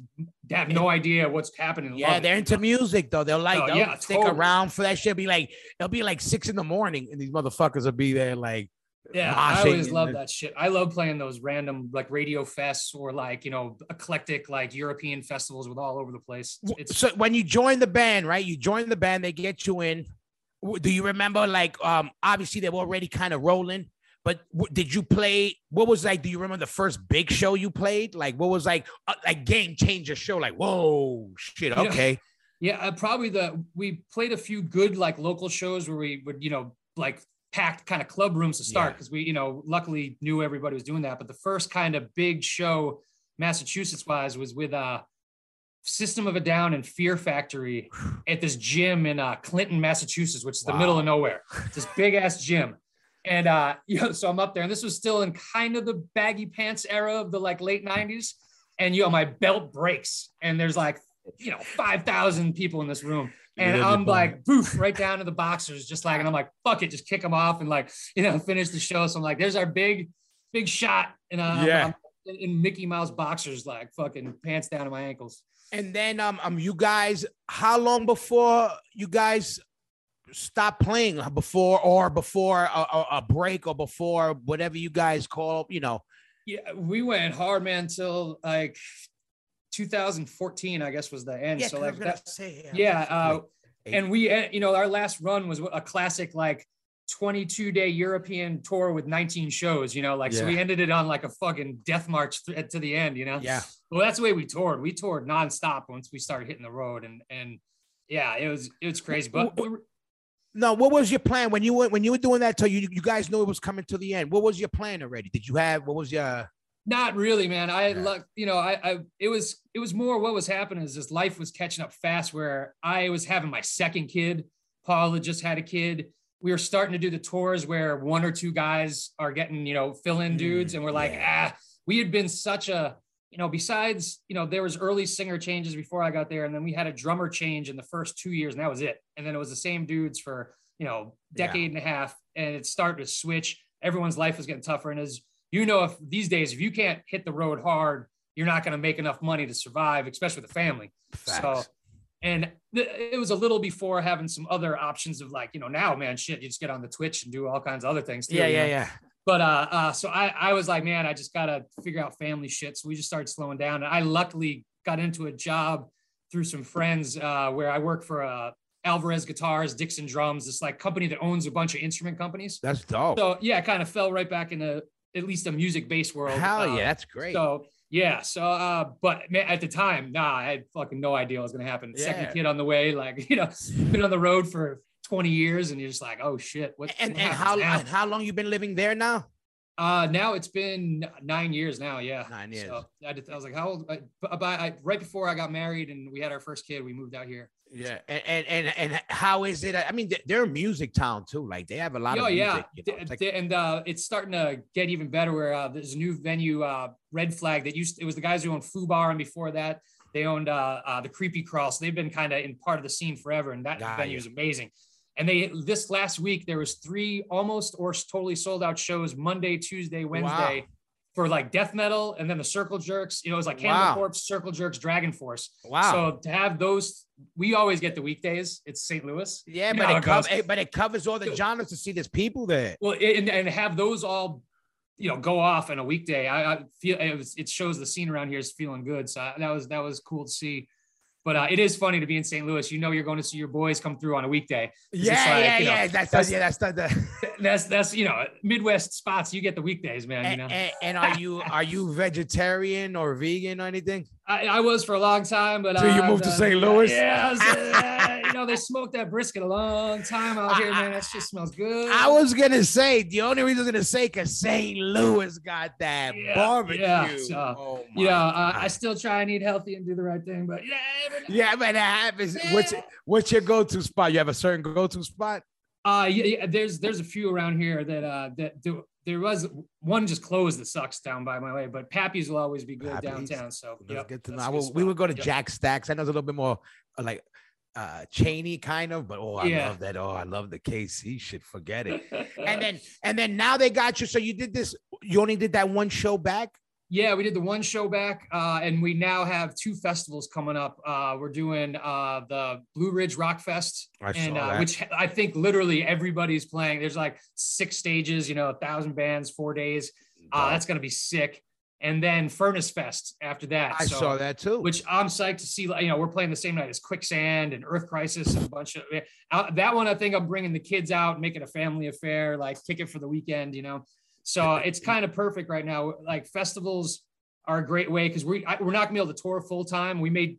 have no idea what's happening. Yeah, they're into music though. They'll like Oh, they'll yeah, stick totally. around for that shit. Be like, it'll be like six in the morning, and these motherfuckers will be there like Yeah, I always love that shit. I love playing those random like radio fests or like you know eclectic like European festivals with all over the place. It's so when you join the band, right? You join the band, they get you in. Do you remember like um obviously they were already kind of rolling, but w- did you play what was like do you remember the first big show you played? Like what was like a, like game changer show like whoa shit, Yeah. okay. yeah, uh, probably the we played a few good like local shows where we would you know like packed kind of club rooms to start Yeah. because we you know luckily knew everybody was doing that. But the first kind of big show Massachusetts wise was with uh System of a Down and Fear Factory at this gym in uh, Clinton, Massachusetts, which is the middle of nowhere. It's this big ass gym. And uh, you know, so I'm up there, and this was still in kind of the baggy pants era of the like late 90s. And you know, my belt breaks, and there's like, you know, 5,000 people in this room. And I'm like, boof, right down to the boxers, just like, and I'm like, fuck it, just kick them off and like, you know, finish the show. So I'm like, there's our big, big shot. And uh, I'm- Yeah. I'm in- in Mickey Mouse boxers, like fucking pants down to my ankles. And then um um you guys, how long before you guys stop playing before or before a, a, a break or before whatever you guys call, you know, Yeah, we went hard, man, until like 2014, I guess was the end. Yeah, so 'cause I like that, say, yeah. like, Uh, eight- and we, uh, you know, our last run was a classic like 22 day European tour with 19 shows. You know, like so we ended it on like a fucking death march th- to the end. You know. yeah, Well, that's the way we toured. We toured nonstop once we started hitting the road, and and yeah, it was it was crazy. But W- w- no. What was your plan when you went when you were doing that? So you you guys knew it was coming to the end. What was your plan already? Did you have what was your Not really, man. I Yeah. luck, you know, I, I, it was, it was more what was happening is this life was catching up fast where I was having my second kid. Paul had just had a kid. We were starting to do the tours where one or two guys are getting, you know, fill in Mm, dudes. And we're like, yeah. ah, we had been such a, you know, besides, you know, there was early singer changes before I got there. And then we had a drummer change in the first two years and that was it. And then it was the same dudes for, you know, Yeah. decade and a half. And it started to switch. Everyone's life was getting tougher. And as you know, if these days, if you can't hit the road hard, you're not going to make enough money to survive, especially with a family. So, and th- it was a little before having some other options of like, you know, now, man, shit, you just get on the Twitch and do all kinds of other things. Too, yeah, yeah, know? yeah. But uh, uh, so I, I was like, man, I just gotta figure out family shit. So we just started slowing down. And I luckily got into a job through some friends uh, where I work for uh, Alvarez Guitars, Dixon Drums, this like company that owns a bunch of instrument companies. That's dope. So yeah, I kind of fell right back into at least a music based world. Hell Uh, yeah, that's great. so Yeah. So, uh, but man, at the time, nah, I had fucking no idea what was gonna happen. Yeah. Second kid on the way, like you know, been on the road for 20 years, and you're just like, oh shit, what? And and how now? and how long you been living there now? Uh, now it's been nine years now. Yeah, Nine years. So I, did- I was like, how old? I, but I, right before I got married and we had our first kid, we moved out here. Yeah, and and and, and how is it? I mean, they- they're a music town too. Like they have a lot Oh of music. yeah, you know? Like- and uh, it's starting to get even better. Where uh, there's a new venue, uh, Red Flag, that used. It was the guys who owned Fubar, and before that, they owned uh, uh, the Creepy Crawl. So they've been kind of in part of the scene forever, and that Got venue is amazing. And they this last week there was three almost or totally sold out shows Monday, Tuesday, Wednesday. For like death metal and then the circle jerks, you know, it was like Cannibal Wow. Corpse, Circle Jerks, Dragon Force. wow. So to have those, we always get the weekdays. It's St. Louis. yeah, you but it, it covers, but it covers all the genres to see there's people there. Well, and, and have those all, you know, go off on a weekday. I, I feel it, was, it shows the scene around here is feeling good. So that was that was cool to see. But uh, it is funny to be in St. Louis. You know, you're going to see your boys come through on a weekday. Yeah, like, yeah, you know, yeah. That's, that's- yeah, that's the, the That's that's you know Midwest spots. You get the weekdays, man. You and, know, and, and are you are you vegetarian or vegan or anything? I, I was for a long time, but So you uh, moved to St. Louis? Yeah, I was, you know they smoked that brisket a long time out here, man. That shit smells good. I was gonna say the only reason I was gonna say because St. Louis got that Yeah, barbecue. yeah, so, oh my you uh, I still try and eat healthy and do the right thing, but yeah, but- yeah, but that happens. What's what's your go-to spot? You have a certain go-to spot? Uh, yeah, yeah, there's there's a few around here that uh that do, there was one just closed that sucks down by my way, but Pappy's will always be good Pappy's? downtown. So yep, good to know. good will- we would go to Yep. Jack Stacks. I know it's a little bit more uh, like uh Cheney kind of, but oh, I Yeah. love that. Oh, I love the KC shit. Forget it. and then and then now they got you. So you did this. You only did that one show back. yeah, we did the one show back, uh, and we now have two festivals coming up. Uh, we're doing uh, the Blue Ridge Rock Fest, I and uh, which I think literally everybody's playing. There's like six stages, you know, a thousand bands, four days. Uh, that's gonna be sick. And then Furnace Fest after that. I So- saw that too. which I'm psyched to see. like, You know, we're playing the same night as Quicksand and Earth Crisis and a bunch of uh, that one. I think I'm bringing the kids out, make it a family affair, like kick it for the weekend. You know, so it's kind of perfect right now. Like festivals are a great way because we I, we're not gonna be able to tour full time. We may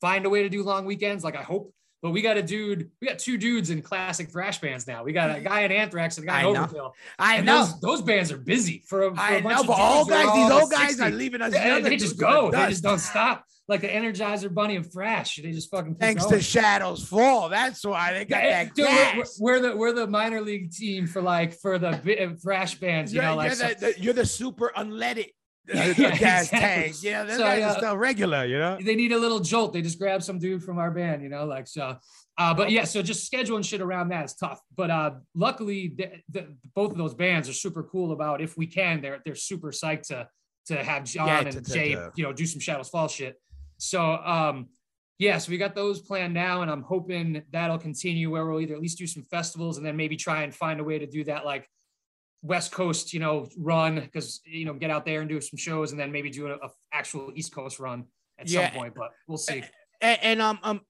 find a way to do long weekends, like I hope. But we got a dude, we got two dudes in classic thrash bands now. We got a guy in Anthrax and a guy in I know. Overkill. I and know. those, those bands are busy for a, for a I bunch know, of but all dudes who are guys, these all old guys 60. are leaving us. Yeah, they just dudes in the go. They just don't stop. Like the Energizer Bunny of Thrash. They just fucking Thanks going. to Shadows Fall. That's why they got Yeah, that dude, we're, we're the we're the minor league team for like for the uh, thrash bands. You You're, know, like you're, the, the- you're the super unleaded Yeah, gas exactly. tank. Know, those So, yeah. are still regular. You know. they need a little jolt. They just grab some dude from our band. You know, like so. Uh, but yeah, so just scheduling shit around that is tough. But uh, luckily, the, the, both of those bands are super cool about if we can. They're they're super psyched to to have John Yeah, and to- to- Jay, to- you know, do some Shadows Fall shit. So um, yeah, so we got those planned now, and I'm hoping that'll continue where we'll either at least do some festivals and then maybe try and find a way to do that like West Coast, you know, run because you know get out there and do some shows, and then maybe do a, a actual East Coast run at Yeah. some point. But we'll see. and, and um um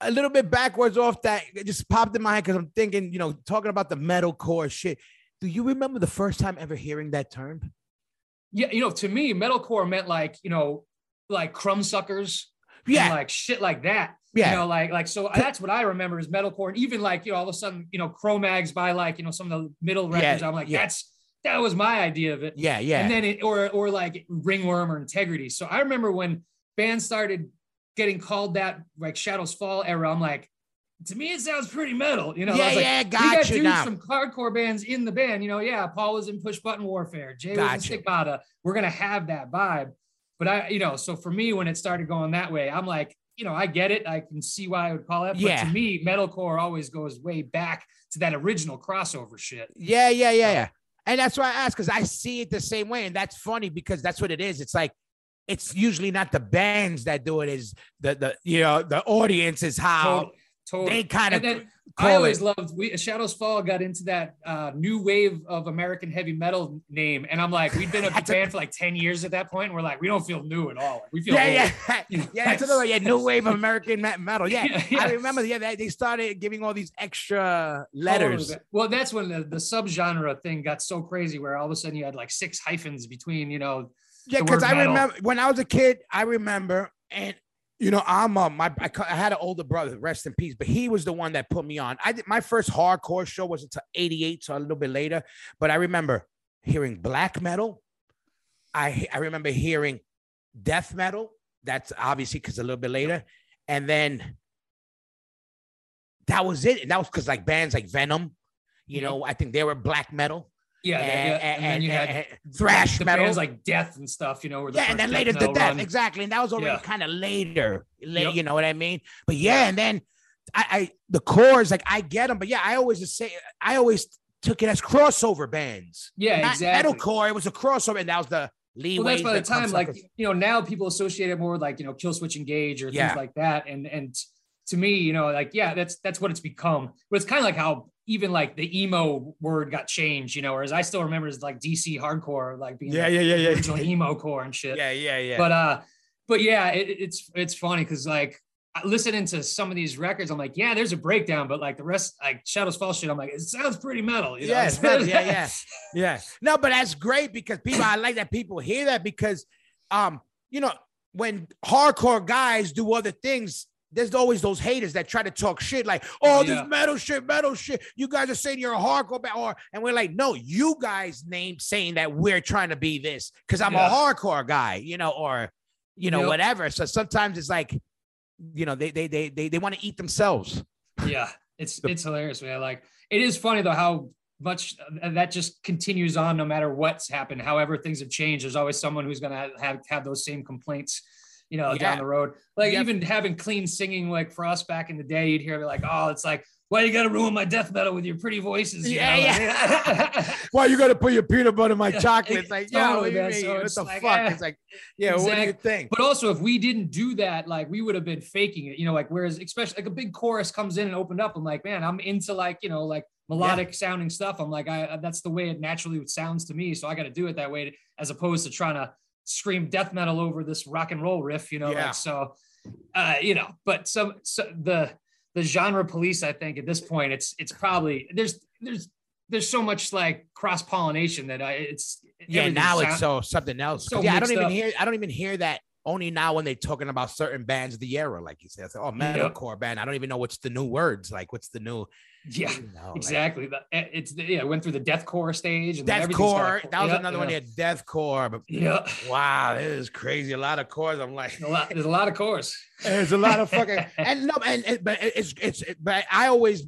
a little bit backwards off that it just popped in my head because I'm thinking, you know, talking about the metalcore shit. Do you remember the first time ever hearing that term? Yeah, you know, to me, metalcore meant like you know, like Crumbsuckers, Yeah, like shit like that. Yeah, You know, like like so that's what I remember is metalcore, and even like you know, all of a sudden, you know, Cro-Mags by like you know some of the middle Yeah, records. I'm like, yeah. that's that was my idea of it. yeah, yeah. And then it or or like ringworm or integrity. So I remember when bands started getting called that like Shadows Fall era. I'm like, to me, it sounds pretty metal. You know, I yeah, was like, yeah, we got dudes now. from hardcore bands in the band. You know, yeah, Paul was in Push Button Warfare, Jay was in Gotcha. Stigmata. We're gonna have that vibe. But I, you know, so for me, when it started going that way, I'm like, you know, I get it. I can see why I would call it. But Yeah. to me, metalcore always goes way back to that original crossover shit. Yeah, yeah, yeah, yeah. And that's why I ask because I see it the same way, and that's funny because that's what it is. It's like it's usually not the bands that do it; is the the you know the audience is how Totally. Totally. they kind of And then call I always it. loved we Shadows Fall got into that uh, new wave of American heavy metal name, and I'm like, we'd been a band for like ten years at that point. And we're like, we don't feel new at all. We feel Yeah, old. yeah, You know, yeah. That's another yeah, new wave of American metal. Yeah, Yeah, yeah. I remember. Yeah, they, they started giving all these extra letters. Well, that's when the, the subgenre thing got so crazy, where all of a sudden you had like six hyphens between, you know, Yeah, because I remember when I was a kid, I remember, and you know, I'm um, my I, I had an older brother, rest in peace, but he was the one that put me on. I did my first hardcore show was until '88, so a little bit later. But I remember hearing black metal. I I remember hearing death metal. That's obviously because a little bit later, and then that was it. And that was because like bands like Venom, you Yep. know, I think they were black metal. Yeah, and, yeah, yeah. And, then you had and- and thrash the metal. bands like Death and stuff, you know, yeah, and then later the death, run- exactly, and that was already Yeah. kind of later, la- Yep. you know what I mean? But yeah, and then I, I the chords, like I get them, but yeah, I always just say I always took it as crossover bands. Yeah, Not exactly. Metalcore, it was a crossover, and that was the. Well, that's by the time, like you know, now people associate it more with like you know, Killswitch Engage or Yeah. things like that. And and to me, you know, like yeah, that's that's what it's become. But it's kind of like how even like the emo word got changed, you know. Whereas I still remember as like DC hardcore, like being yeah, like, yeah, yeah, yeah, original emo core and shit. yeah, yeah, yeah. But uh, but yeah, it, it's it's funny because like listening to some of these records, I'm like, yeah, there's a breakdown, but like the rest, like Shadows Fall shit, I'm like, it sounds pretty metal. You know? Yeah. Yeah, yeah. yeah. No, but that's great because people I like that people hear that because um, you know, when hardcore guys do other things, there's always those haters that try to talk shit like, oh, Yeah. this metal shit, metal shit. You guys are saying you're a hardcore band, or and we're like, no, you guys named saying that we're trying to be this because I'm Yeah. a hardcore guy, you know, or you know, Yep. whatever. So sometimes it's like, you know, they they they they, they want to eat themselves. yeah it's it's hilarious man like it is funny though how much uh, that just continues on no matter what's happened however things have changed there's always someone who's going to have have those same complaints you know Yeah. down the road like Yep. even having clean singing like for us back in the day you'd hear me like oh it's like why you gotta ruin my death metal with your pretty voices you Yeah, know? yeah. Why you gotta put your peanut butter in my Yeah, chocolate? It's like, yo, totally, what man. So what it's the like, fuck? eh, it's like, yeah, what do you think? But also, if we didn't do that, like we would have been faking it, you know, like whereas especially like a big chorus comes in and opened up, I'm like, man, I'm into like, you know, like melodic sounding stuff. I'm like, I that's the way it naturally sounds to me. So I got to do it that way as opposed to trying to scream death metal over this rock and roll riff, you know, Yeah. like so uh, you know, but some so the the genre police, I think at this point, it's it's probably there's there's there's so much like cross pollination that I it's Yeah, now sound- it's so something else. so yeah, I don't even up. hear. I don't even hear that. Only now when they're talking about certain bands of the era, like you said, oh, metalcore band. I don't even know what's the new words. Like, what's the new? Yeah. you know, like- Exactly. The- eh, It's yeah, it went through the deathcore stage. And then everything's got Deathcore. That was yeah, another one yeah. there. Deathcore. But Yeah. wow, this is crazy. A lot of cores. I'm like, A lot, there's a lot of cores. There's a lot of fucking and no, and, and but it's it's but I always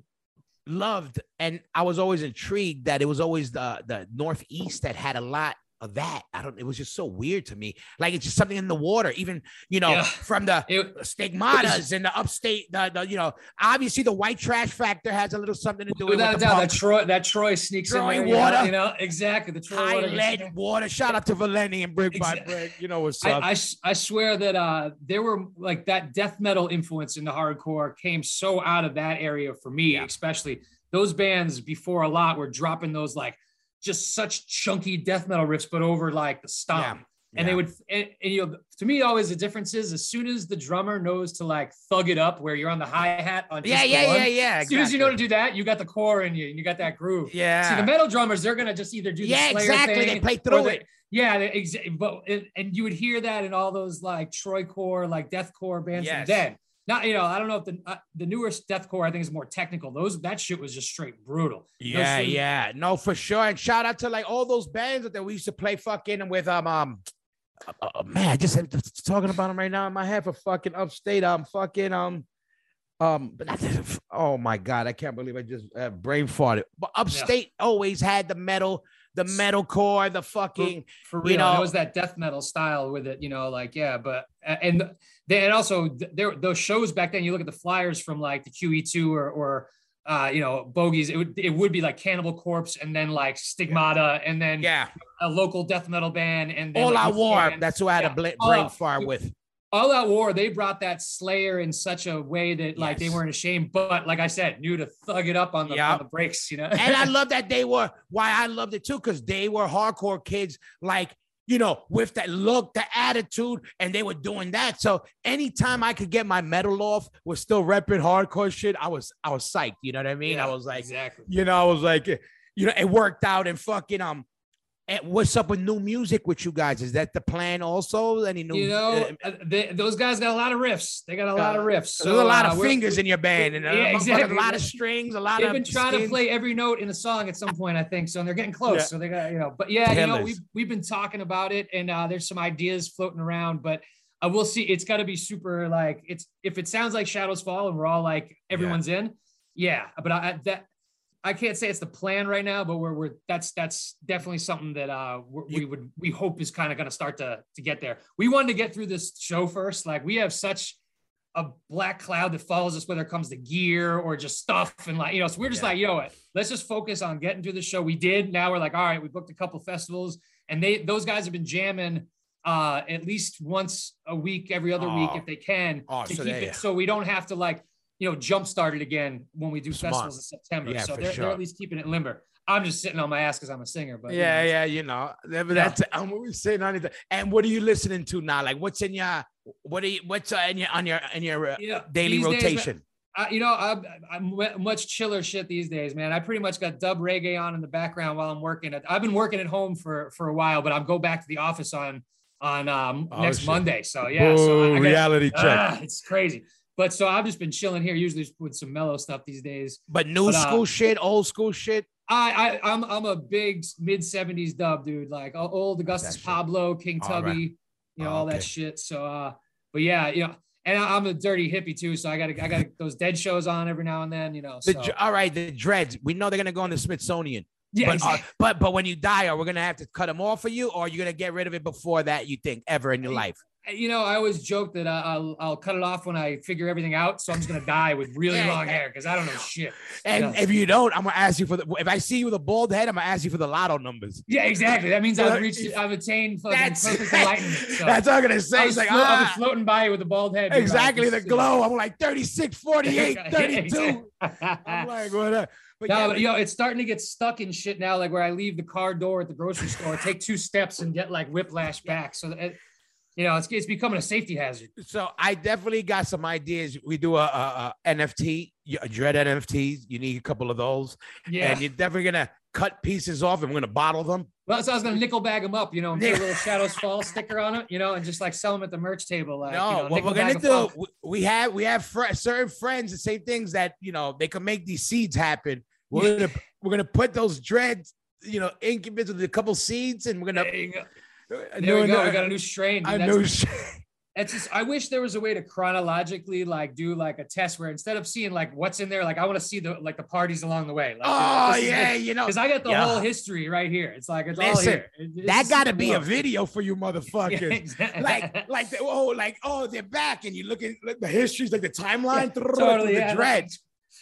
loved and I was always intrigued that it was always the the Northeast that had a lot of that. I don't. It was just so weird to me. Like it's just something in the water. Even you know Yeah. from the It, stigmatas and the upstate. The, the you know obviously the white trash factor has a little something to do with doubt, that. Troy, that Troy sneaks Troy in there. you know, water. You know, exactly. The Troy High water. gets in there. lead water. Shout out to Valeni and Brick by Brick. You know what's up. I, I, I swear that uh there were like that death metal influence in the hardcore came so out of that area for me, Yeah. especially those bands before a lot were dropping those like just such chunky death metal riffs, but over like the stomp. Yeah. And they would, and, and, you know, to me, always the difference is as soon as the drummer knows to like thug it up, where you're on the hi hat on yeah, yeah, one, yeah, yeah. As soon as you know to do that, you got the core in you, and you got that groove. yeah. See, the metal drummers, they're gonna just either do the yeah, Slayer exactly. thing, They play through they- it. yeah, they- exa- but and, and you would hear that in all those like Troy core, like deathcore bands Yes. from then. Not you know, I don't know if the uh, the newer deathcore I think is more technical. Those that shit was just straight brutal. Yeah, things- yeah, no, for sure. And shout out to like all those bands that we used to play fucking with um um. uh, uh, man, I just had- just talking about them right now in my head for fucking upstate. Um, fucking um, um. But I, oh my god, I can't believe I just uh, brain farted. But upstate always had the metal, the metal core, the fucking for you real. know- it was that death metal style with it, you know, like yeah, but and then and also th- there those shows back then. You look at the flyers from like the QE2 or or uh, you know bogies. It would it would be like Cannibal Corpse and then like Stigmata and then yeah. a local death metal band and then All like, Youth War. That's who I had Yeah. a All brain fart with. All Out War, they brought that Slayer in such a way that like they weren't ashamed, but like I said, knew to thug it up on the, Yeah. on the breaks, you know. and I love that they were why I loved it too, because they were hardcore kids, like you know, with that look, the attitude, and they were doing that. So anytime I could get my metal off, was still repping hardcore shit. I was I was psyched. You know what I mean? I was like, exactly. you know, I was like, you know, it worked out and fucking um. And what's up with new music with you guys? Is that the plan also? Any new? You know, uh, uh, they, those guys got a lot of riffs. They got a lot of riffs. there's a lot uh, of fingers in your band, and Yeah, a, exactly. a lot of strings, a lot They've of. been trying to play every note in a song at some point, I think. So and they're getting close. Yeah. So they got, you know, but yeah, you know, we've we've been talking about it and uh there's some ideas floating around, but uh, we'll see. It's got to be super like it's if it sounds like Shadows Fall and we're all like everyone's in, yeah. But I, I- that I can't say it's the plan right now, but we're we're that's that's definitely something that uh we're, we would we hope is kind of going to start to to get there. We wanted to get through this show first. Like we have such a black cloud that follows us, whether it comes to gear or just stuff. And like, you know, so we're just Yeah. like, yo, what? Let's just focus on getting through the show. We did. Now we're like, all right, we booked a couple festivals and they, those guys have been jamming uh, at least once a week, every other week, Oh. if they can Oh, to so keep there you- it. So we don't have to like, you know, jump started again when we do Smart. festivals in September. Yeah, so they're, sure. they're at least keeping it limber. I'm just sitting on my ass because I'm a singer, but you yeah, know, yeah, you know. but That's what we're saying on it. And what are you listening to now? Like, what's in your what are you what's uh, in your on your in your uh, yeah. daily These days, rotation? I, you know, I'm, I'm much chiller shit these days, man. I pretty much got dub reggae on in the background while I'm working. I've been working at home for for a while, but I'll go back to the office on on um, Oh, next shit. Monday. So yeah, so I, I got, reality ah, it's crazy. But so I've just been chilling here, usually with some mellow stuff these days. But new but, uh, school shit, old school shit. I, I I'm I'm a big mid '70s dub dude, like old Augustus. Pablo, King All Tubby, right. you know Oh, all okay. that shit. So, uh, but yeah, you know, and I- I'm a dirty hippie too, so I got I got those dead shows on every now and then, you know. So. dr- all right, the dreads. We know they're gonna go in the Smithsonian. Yeah, but, uh, exactly. but but when you die, are we gonna have to cut them off for you, or are you gonna get rid of it before that? You think ever in your life? You know, I always joke that uh, I'll I'll cut it off when I figure everything out. So I'm just gonna die with really long hair because I don't know shit. And Yeah. if you don't, I'm gonna ask you for the. If I see you with a bald head, I'm gonna ask you for the lotto numbers. Yeah, exactly. That means I've reached, I've attained fucking That's perfect enlightenment. So that's what I'm gonna I say. was It's like flo- I've been ah, floating by you with a bald head. exactly the glow. I'm like 36, 48, 32. I'm like, what up? But no, yeah, but yo, it's starting to get stuck in shit now. Like where I leave the car door at the grocery store, take two steps and get like whiplash back. So that, you know, it's it's becoming a safety hazard. so I definitely got some ideas. We do a, a, a NFT, a dread NFTs. You need a couple of those, Yeah. and you're definitely gonna cut pieces off, and we're gonna bottle them. well, so I was gonna nickel bag them up, you know, and put a little Shadows Fall sticker on it, you know, and just like sell them at the merch table. Like, no, you know, what we're gonna do, we- we have we have fr- certain friends that say things that you know they can make these seeds happen. We're gonna we're gonna put those dreads, you know, incubus with a couple seeds, and we're gonna. Go. Uh, There do we go. a- We got a new strain. dude. a That's- new sh- It's just I wish there was a way to chronologically like do like a test where instead of seeing like what's in there, like I want to see the like the parties along the way. Like, Oh yeah, you know because I got the Yeah. whole history right here. It's like it's all here. It's that got to be a video for you, Yeah, exactly. like, like, the, oh, like, oh, they're back, and you look at like, the histories, like the timeline, Yeah, through totally, the yeah.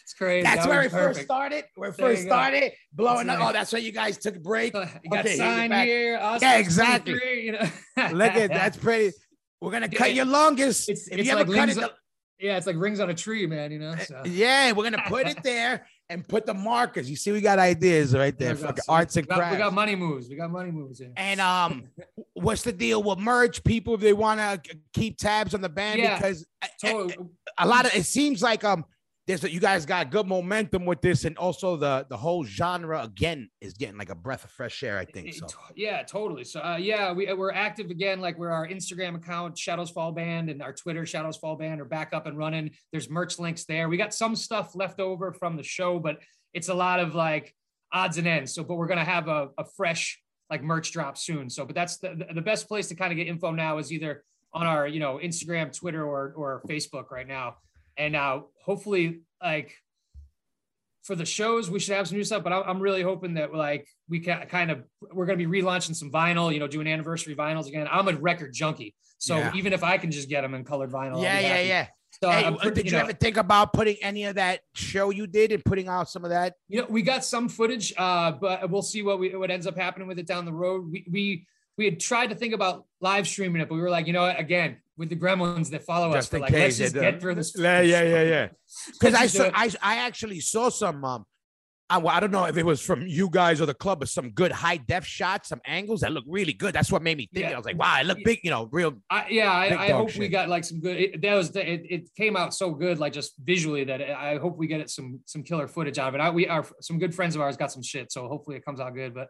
It's crazy. That's That where it first started. Where it first started blowing That's up. right. Oh, that's why you guys took a break. You got Okay, signed here. Yeah, exactly. 23, You know, Look at that's pretty. We're gonna cut it- your longest. It's, if it's you ever like cut it, on- yeah, it's like rings on a tree, man. You know. So. yeah, we're gonna put it there and put the markers. You see, we got ideas right there. Fucking so arts and we got, crafts. we got money moves. We got money moves here. And um, what's the deal with merch? People, if they want to keep tabs on the band Yeah. because a- a- a lot of it seems like um, there's you guys got good momentum with this, and also the the whole genre again is getting like a breath of fresh air. I think so. Yeah, totally. So uh, yeah, we we're active again. Like we're our Instagram account, Shadows Fall Band, and our Twitter, Shadows Fall Band, are back up and running. There's merch links there. We got some stuff left over from the show, but it's a lot of like odds and ends. So, but we're gonna have a, a fresh like merch drop soon. So, but that's the the best place to kind of get info now is either on our you know Instagram, Twitter, or or Facebook right now. And now hopefully like for the shows, we should have some new stuff, but I'm, I'm really hoping that like we can kind of we're going to be relaunching some vinyl, you know, doing anniversary vinyls again. I'm a record junkie, so Yeah. even if I can just get them in colored vinyl, Yeah, yeah, yeah. So Hey, uh, pretty- did you know, ever think about putting any of that show you did and putting out some of that? you know, we got some footage, uh, but we'll see what we what ends up happening with it down the road. We we we had tried to think about live streaming it, but we were like, you know, what, again, with the gremlins that follow us, Just we're in like, let's just get through this. Yeah, yeah, yeah, yeah. Because I saw. I, I actually saw some. Um, I, I don't know if it was from you guys or the club, but some good high def shots, some angles that look really good. That's what made me think. Yeah. I was like, wow, it looked big. You know, real. I, yeah, I, I hope we got like some good. It, that was it, it. came out so good, like just visually that I hope we get it some some killer footage out of it. I, we are some good friends of ours got some shit, so hopefully it comes out good. But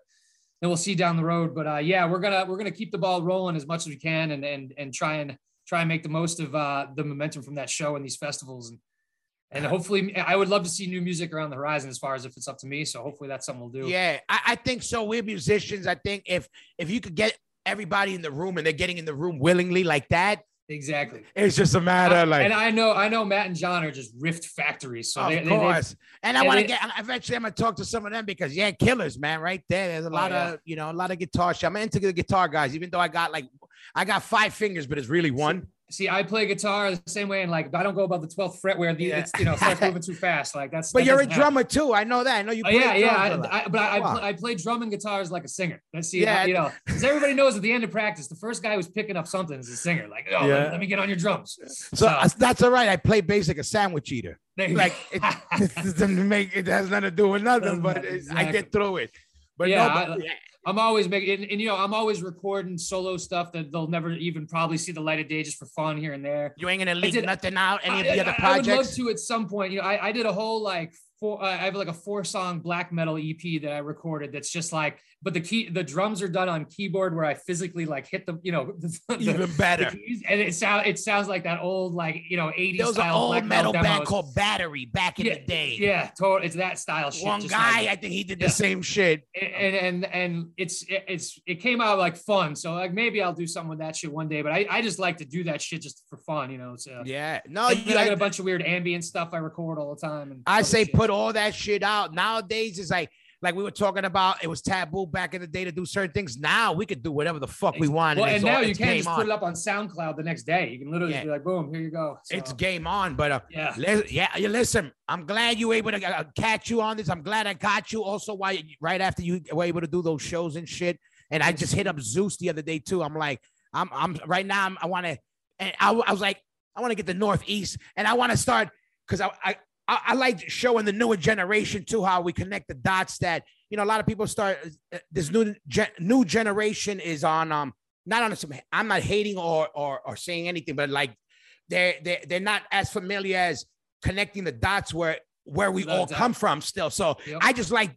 then we'll see down the road. But uh, yeah, we're gonna we're gonna keep the ball rolling as much as we can, and and and try and try and make the most of uh, the momentum from that show and these festivals, and and hopefully, I would love to see new music around the horizon as far as if it's up to me. So hopefully, that's something we'll do. Yeah, I, I think so. We're musicians. I think if if you could get everybody in the room and they're getting in the room willingly like that, Exactly. It's just a matter I, like. And I know, I know, Matt and John are just rift factories. So of they, course, they, and I want to get. Eventually, I'm gonna talk to some of them because yeah, killers, man, right there. There's a oh, lot Oh, yeah. of you know, a lot of guitar. shit. I'm into the guitar guys, even though I got like, I got five fingers, but it's really one. See, I play guitar the same way, and like I don't go above the 12th fret where the Yeah. it's you know starts moving too fast. Like that's. But that you're a doesn't happen. drummer too. I know that. I know you. Oh, yeah, yeah, drums a lot. I, I, but I, I, play, I play drum and guitars like a singer. Let's see, Yeah. you know, because everybody knows at the end of practice, the first guy who's picking up something is a singer. Like, oh, Yeah. let, let me get on your drums. So uh, that's all right. I play bass like a sandwich eater. Like go. it, doesn't make it has nothing to do with nothing, but matter, it- I get through it. But Yeah, no, I- but- I'm always making, and, and, you know, I'm always recording solo stuff that they'll never even probably see the light of day just for fun here and there. you ain't gonna leak did- nothing out. Any of I, the other I- I would love to at some point. You know, I, I did a whole like four. Uh, I have like a four song black metal EP that I recorded. That's just like, but the key, the drums are done on keyboard where I physically like hit the, you know, the, the- Even the better. keys, and it sounds it sounds like that old like you know 80s There was an style old metal band called Battery back in yeah, the day. Yeah, totally. It's that style shit. One guy, like- I think he did Yeah. the same shit. and and and it's it's it came out like fun. So like maybe I'll do something with that shit one day. But I, I just like to do that shit just for fun, you know. So Yeah. No, you, I got a bunch of weird ambient stuff I record all the time. And I say shit. put all that shit out. Nowadays, it's like like we were talking about. It was taboo back in the day to do certain things. Now we could do whatever the fuck we want. Well, and now all- you can just on. put it up on SoundCloud the next day. You can literally Yeah. be like, boom, here you go. So, It's game on. But uh, yeah. Li- Yeah, you listen. I'm glad you were able to uh, catch you on this. I'm glad I got you. Also, why right after you were able to do those shows and shit. And I just hit up Zeuss the other day too. I'm like, I'm, I'm right now. I'm, I want to, and I, I was like, I want to get the Northeast, and I want to start because I, I, I, I like showing the newer generation too how we connect the dots. That you know, a lot of people start. uh, This new gen, new generation is on um not on some. I'm not hating or or or saying anything, but like they're they're they're not as familiar as connecting the dots where where we all doubt. come from still. So Yep. I just like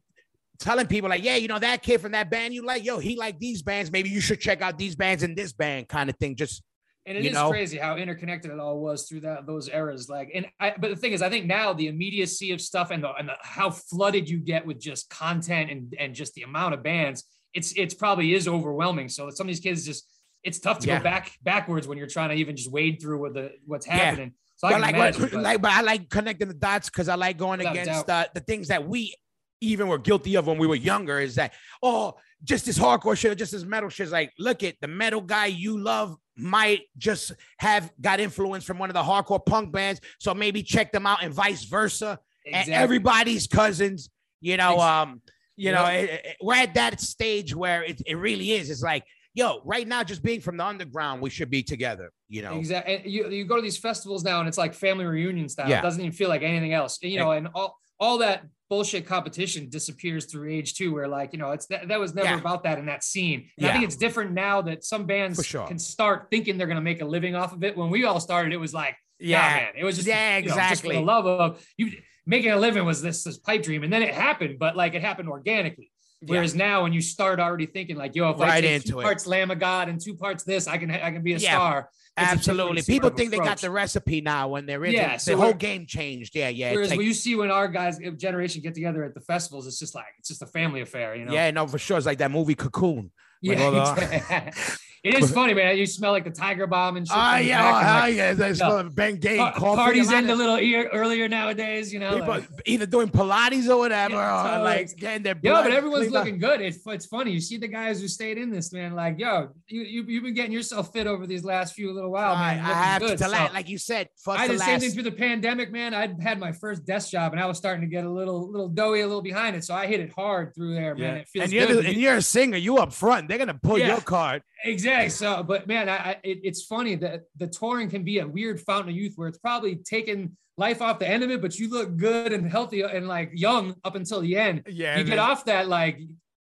telling people like, yeah, you know that kid from that band you like, yo, he like these bands. Maybe you should check out these bands and this band kind of thing. Just And it is you know? crazy how interconnected it all was through that those eras. Like, and I, but the thing is, I think now the immediacy of stuff and the, and the, how flooded you get with just content and and just the amount of bands, it's it's probably is overwhelming. So some of these kids just it's tough to Yeah. go back backwards when you're trying to even just wade through what the what's Yeah. happening. So I but like, imagine. what, but- like, but I like connecting the dots because I like going against uh, the things that we even were guilty of when we were younger. Is that oh, just this hardcore shit or just this metal shit? Is like, look at the metal guy you love might just have got influence from one of the hardcore punk bands, so maybe check them out and vice versa. And everybody's cousins, you know. Um, you know, Yep. it- it- we're at that stage where it, it really is. It's like, yo, right now, just being from the underground, we should be together. You know, Exactly. You, you go to these festivals now and it's like family reunion style. Yeah. It doesn't even feel like anything else. You know, and all all that bullshit competition disappears through age two, where like, you know, it's that, that was never Yeah. about that in that scene. And I think it's different now that some bands sure. can start thinking they're gonna make a living off of it. When we all started, it was like, yeah, yeah, man, it was just Yeah, you know, just for exactly. the love of you making a living was this this pipe dream. And then it happened, but like it happened organically. Whereas now, when you start already thinking like, "Yo, if I Right take two it. parts Lamb of God and two parts this, I can I can be a Yeah, star." It's a Absolutely. People think they got the recipe now when they're in Yeah, it. so the whole game changed. Yeah, yeah. Whereas like- when you see when our guys uh, generation get together at the festivals, it's just like it's just a family affair, you know. yeah, no, for sure. It's like that movie Cocoon. Yeah. the- exactly. It is funny, man. You smell like the Tiger Balm and shit. Oh from the yeah, oh, and, like, yeah. That's no. no. Ben Game par- coffee. parties end a little ear, earlier nowadays, you know. People like- either doing Pilates or whatever, Yeah, or like getting their Yo, but everyone's cleaned out. looking good. It's, it's funny. You see the guys who stayed in this, man. Like, yo, you, you you've been getting yourself fit over these last few little while, I, man. I have good. to, So- la- like you said, fuck I did the same last. thing through the pandemic, man. I had my first desk job, and I was starting to get a little, little doughy, a little behind it. So I hit it hard through there, man. It feels and you're good. the, and you're a singer. You up front. They're gonna pull Yeah. your card. Exactly. So, but man, I, I it, it's funny that the touring can be a weird fountain of youth where it's probably taking life off the end of it, but you look good and healthy and like young up until the end. Yeah, you get then- off that like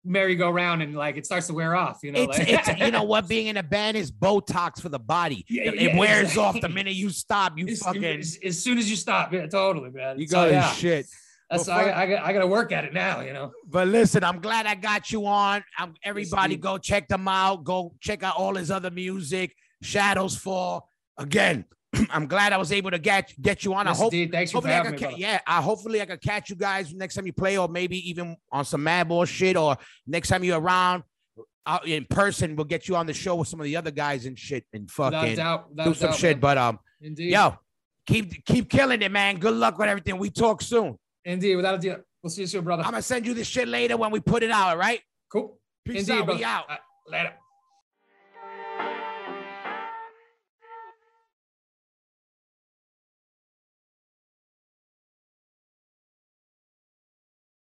merry-go-round and like it starts to wear off. You know, It's, like- it's you know what being in a band is Botox for the body. Yeah, it yeah, wears exactly. off the minute you stop. You as, fucking as, as soon as you stop, yeah, totally, man. you So, go to yeah. shit. That's Well, I. I, got- I got to work at it now. You know. But listen, I'm glad I got you on. I'm, everybody go check them out. Go check out all his other music. Shadows Fall. Again, I'm glad I was able to get get you on. I hope. Thanks for hopefully I having could me. yeah, I hopefully I could catch you guys next time you play, or maybe even on some Madball shit, or next time you're around out in person, we'll get you on the show with some of the other guys and shit and fucking doubt. Do some doubt, shit. man. But um, Indeed. yo, keep keep killing it, man. Good luck with everything. We talk soon. Indeed. Without a doubt. We'll see you soon, brother. I'm gonna send you this shit later when we put it out. All right. cool. Peace Indeed, out. brother. We out. Right, later.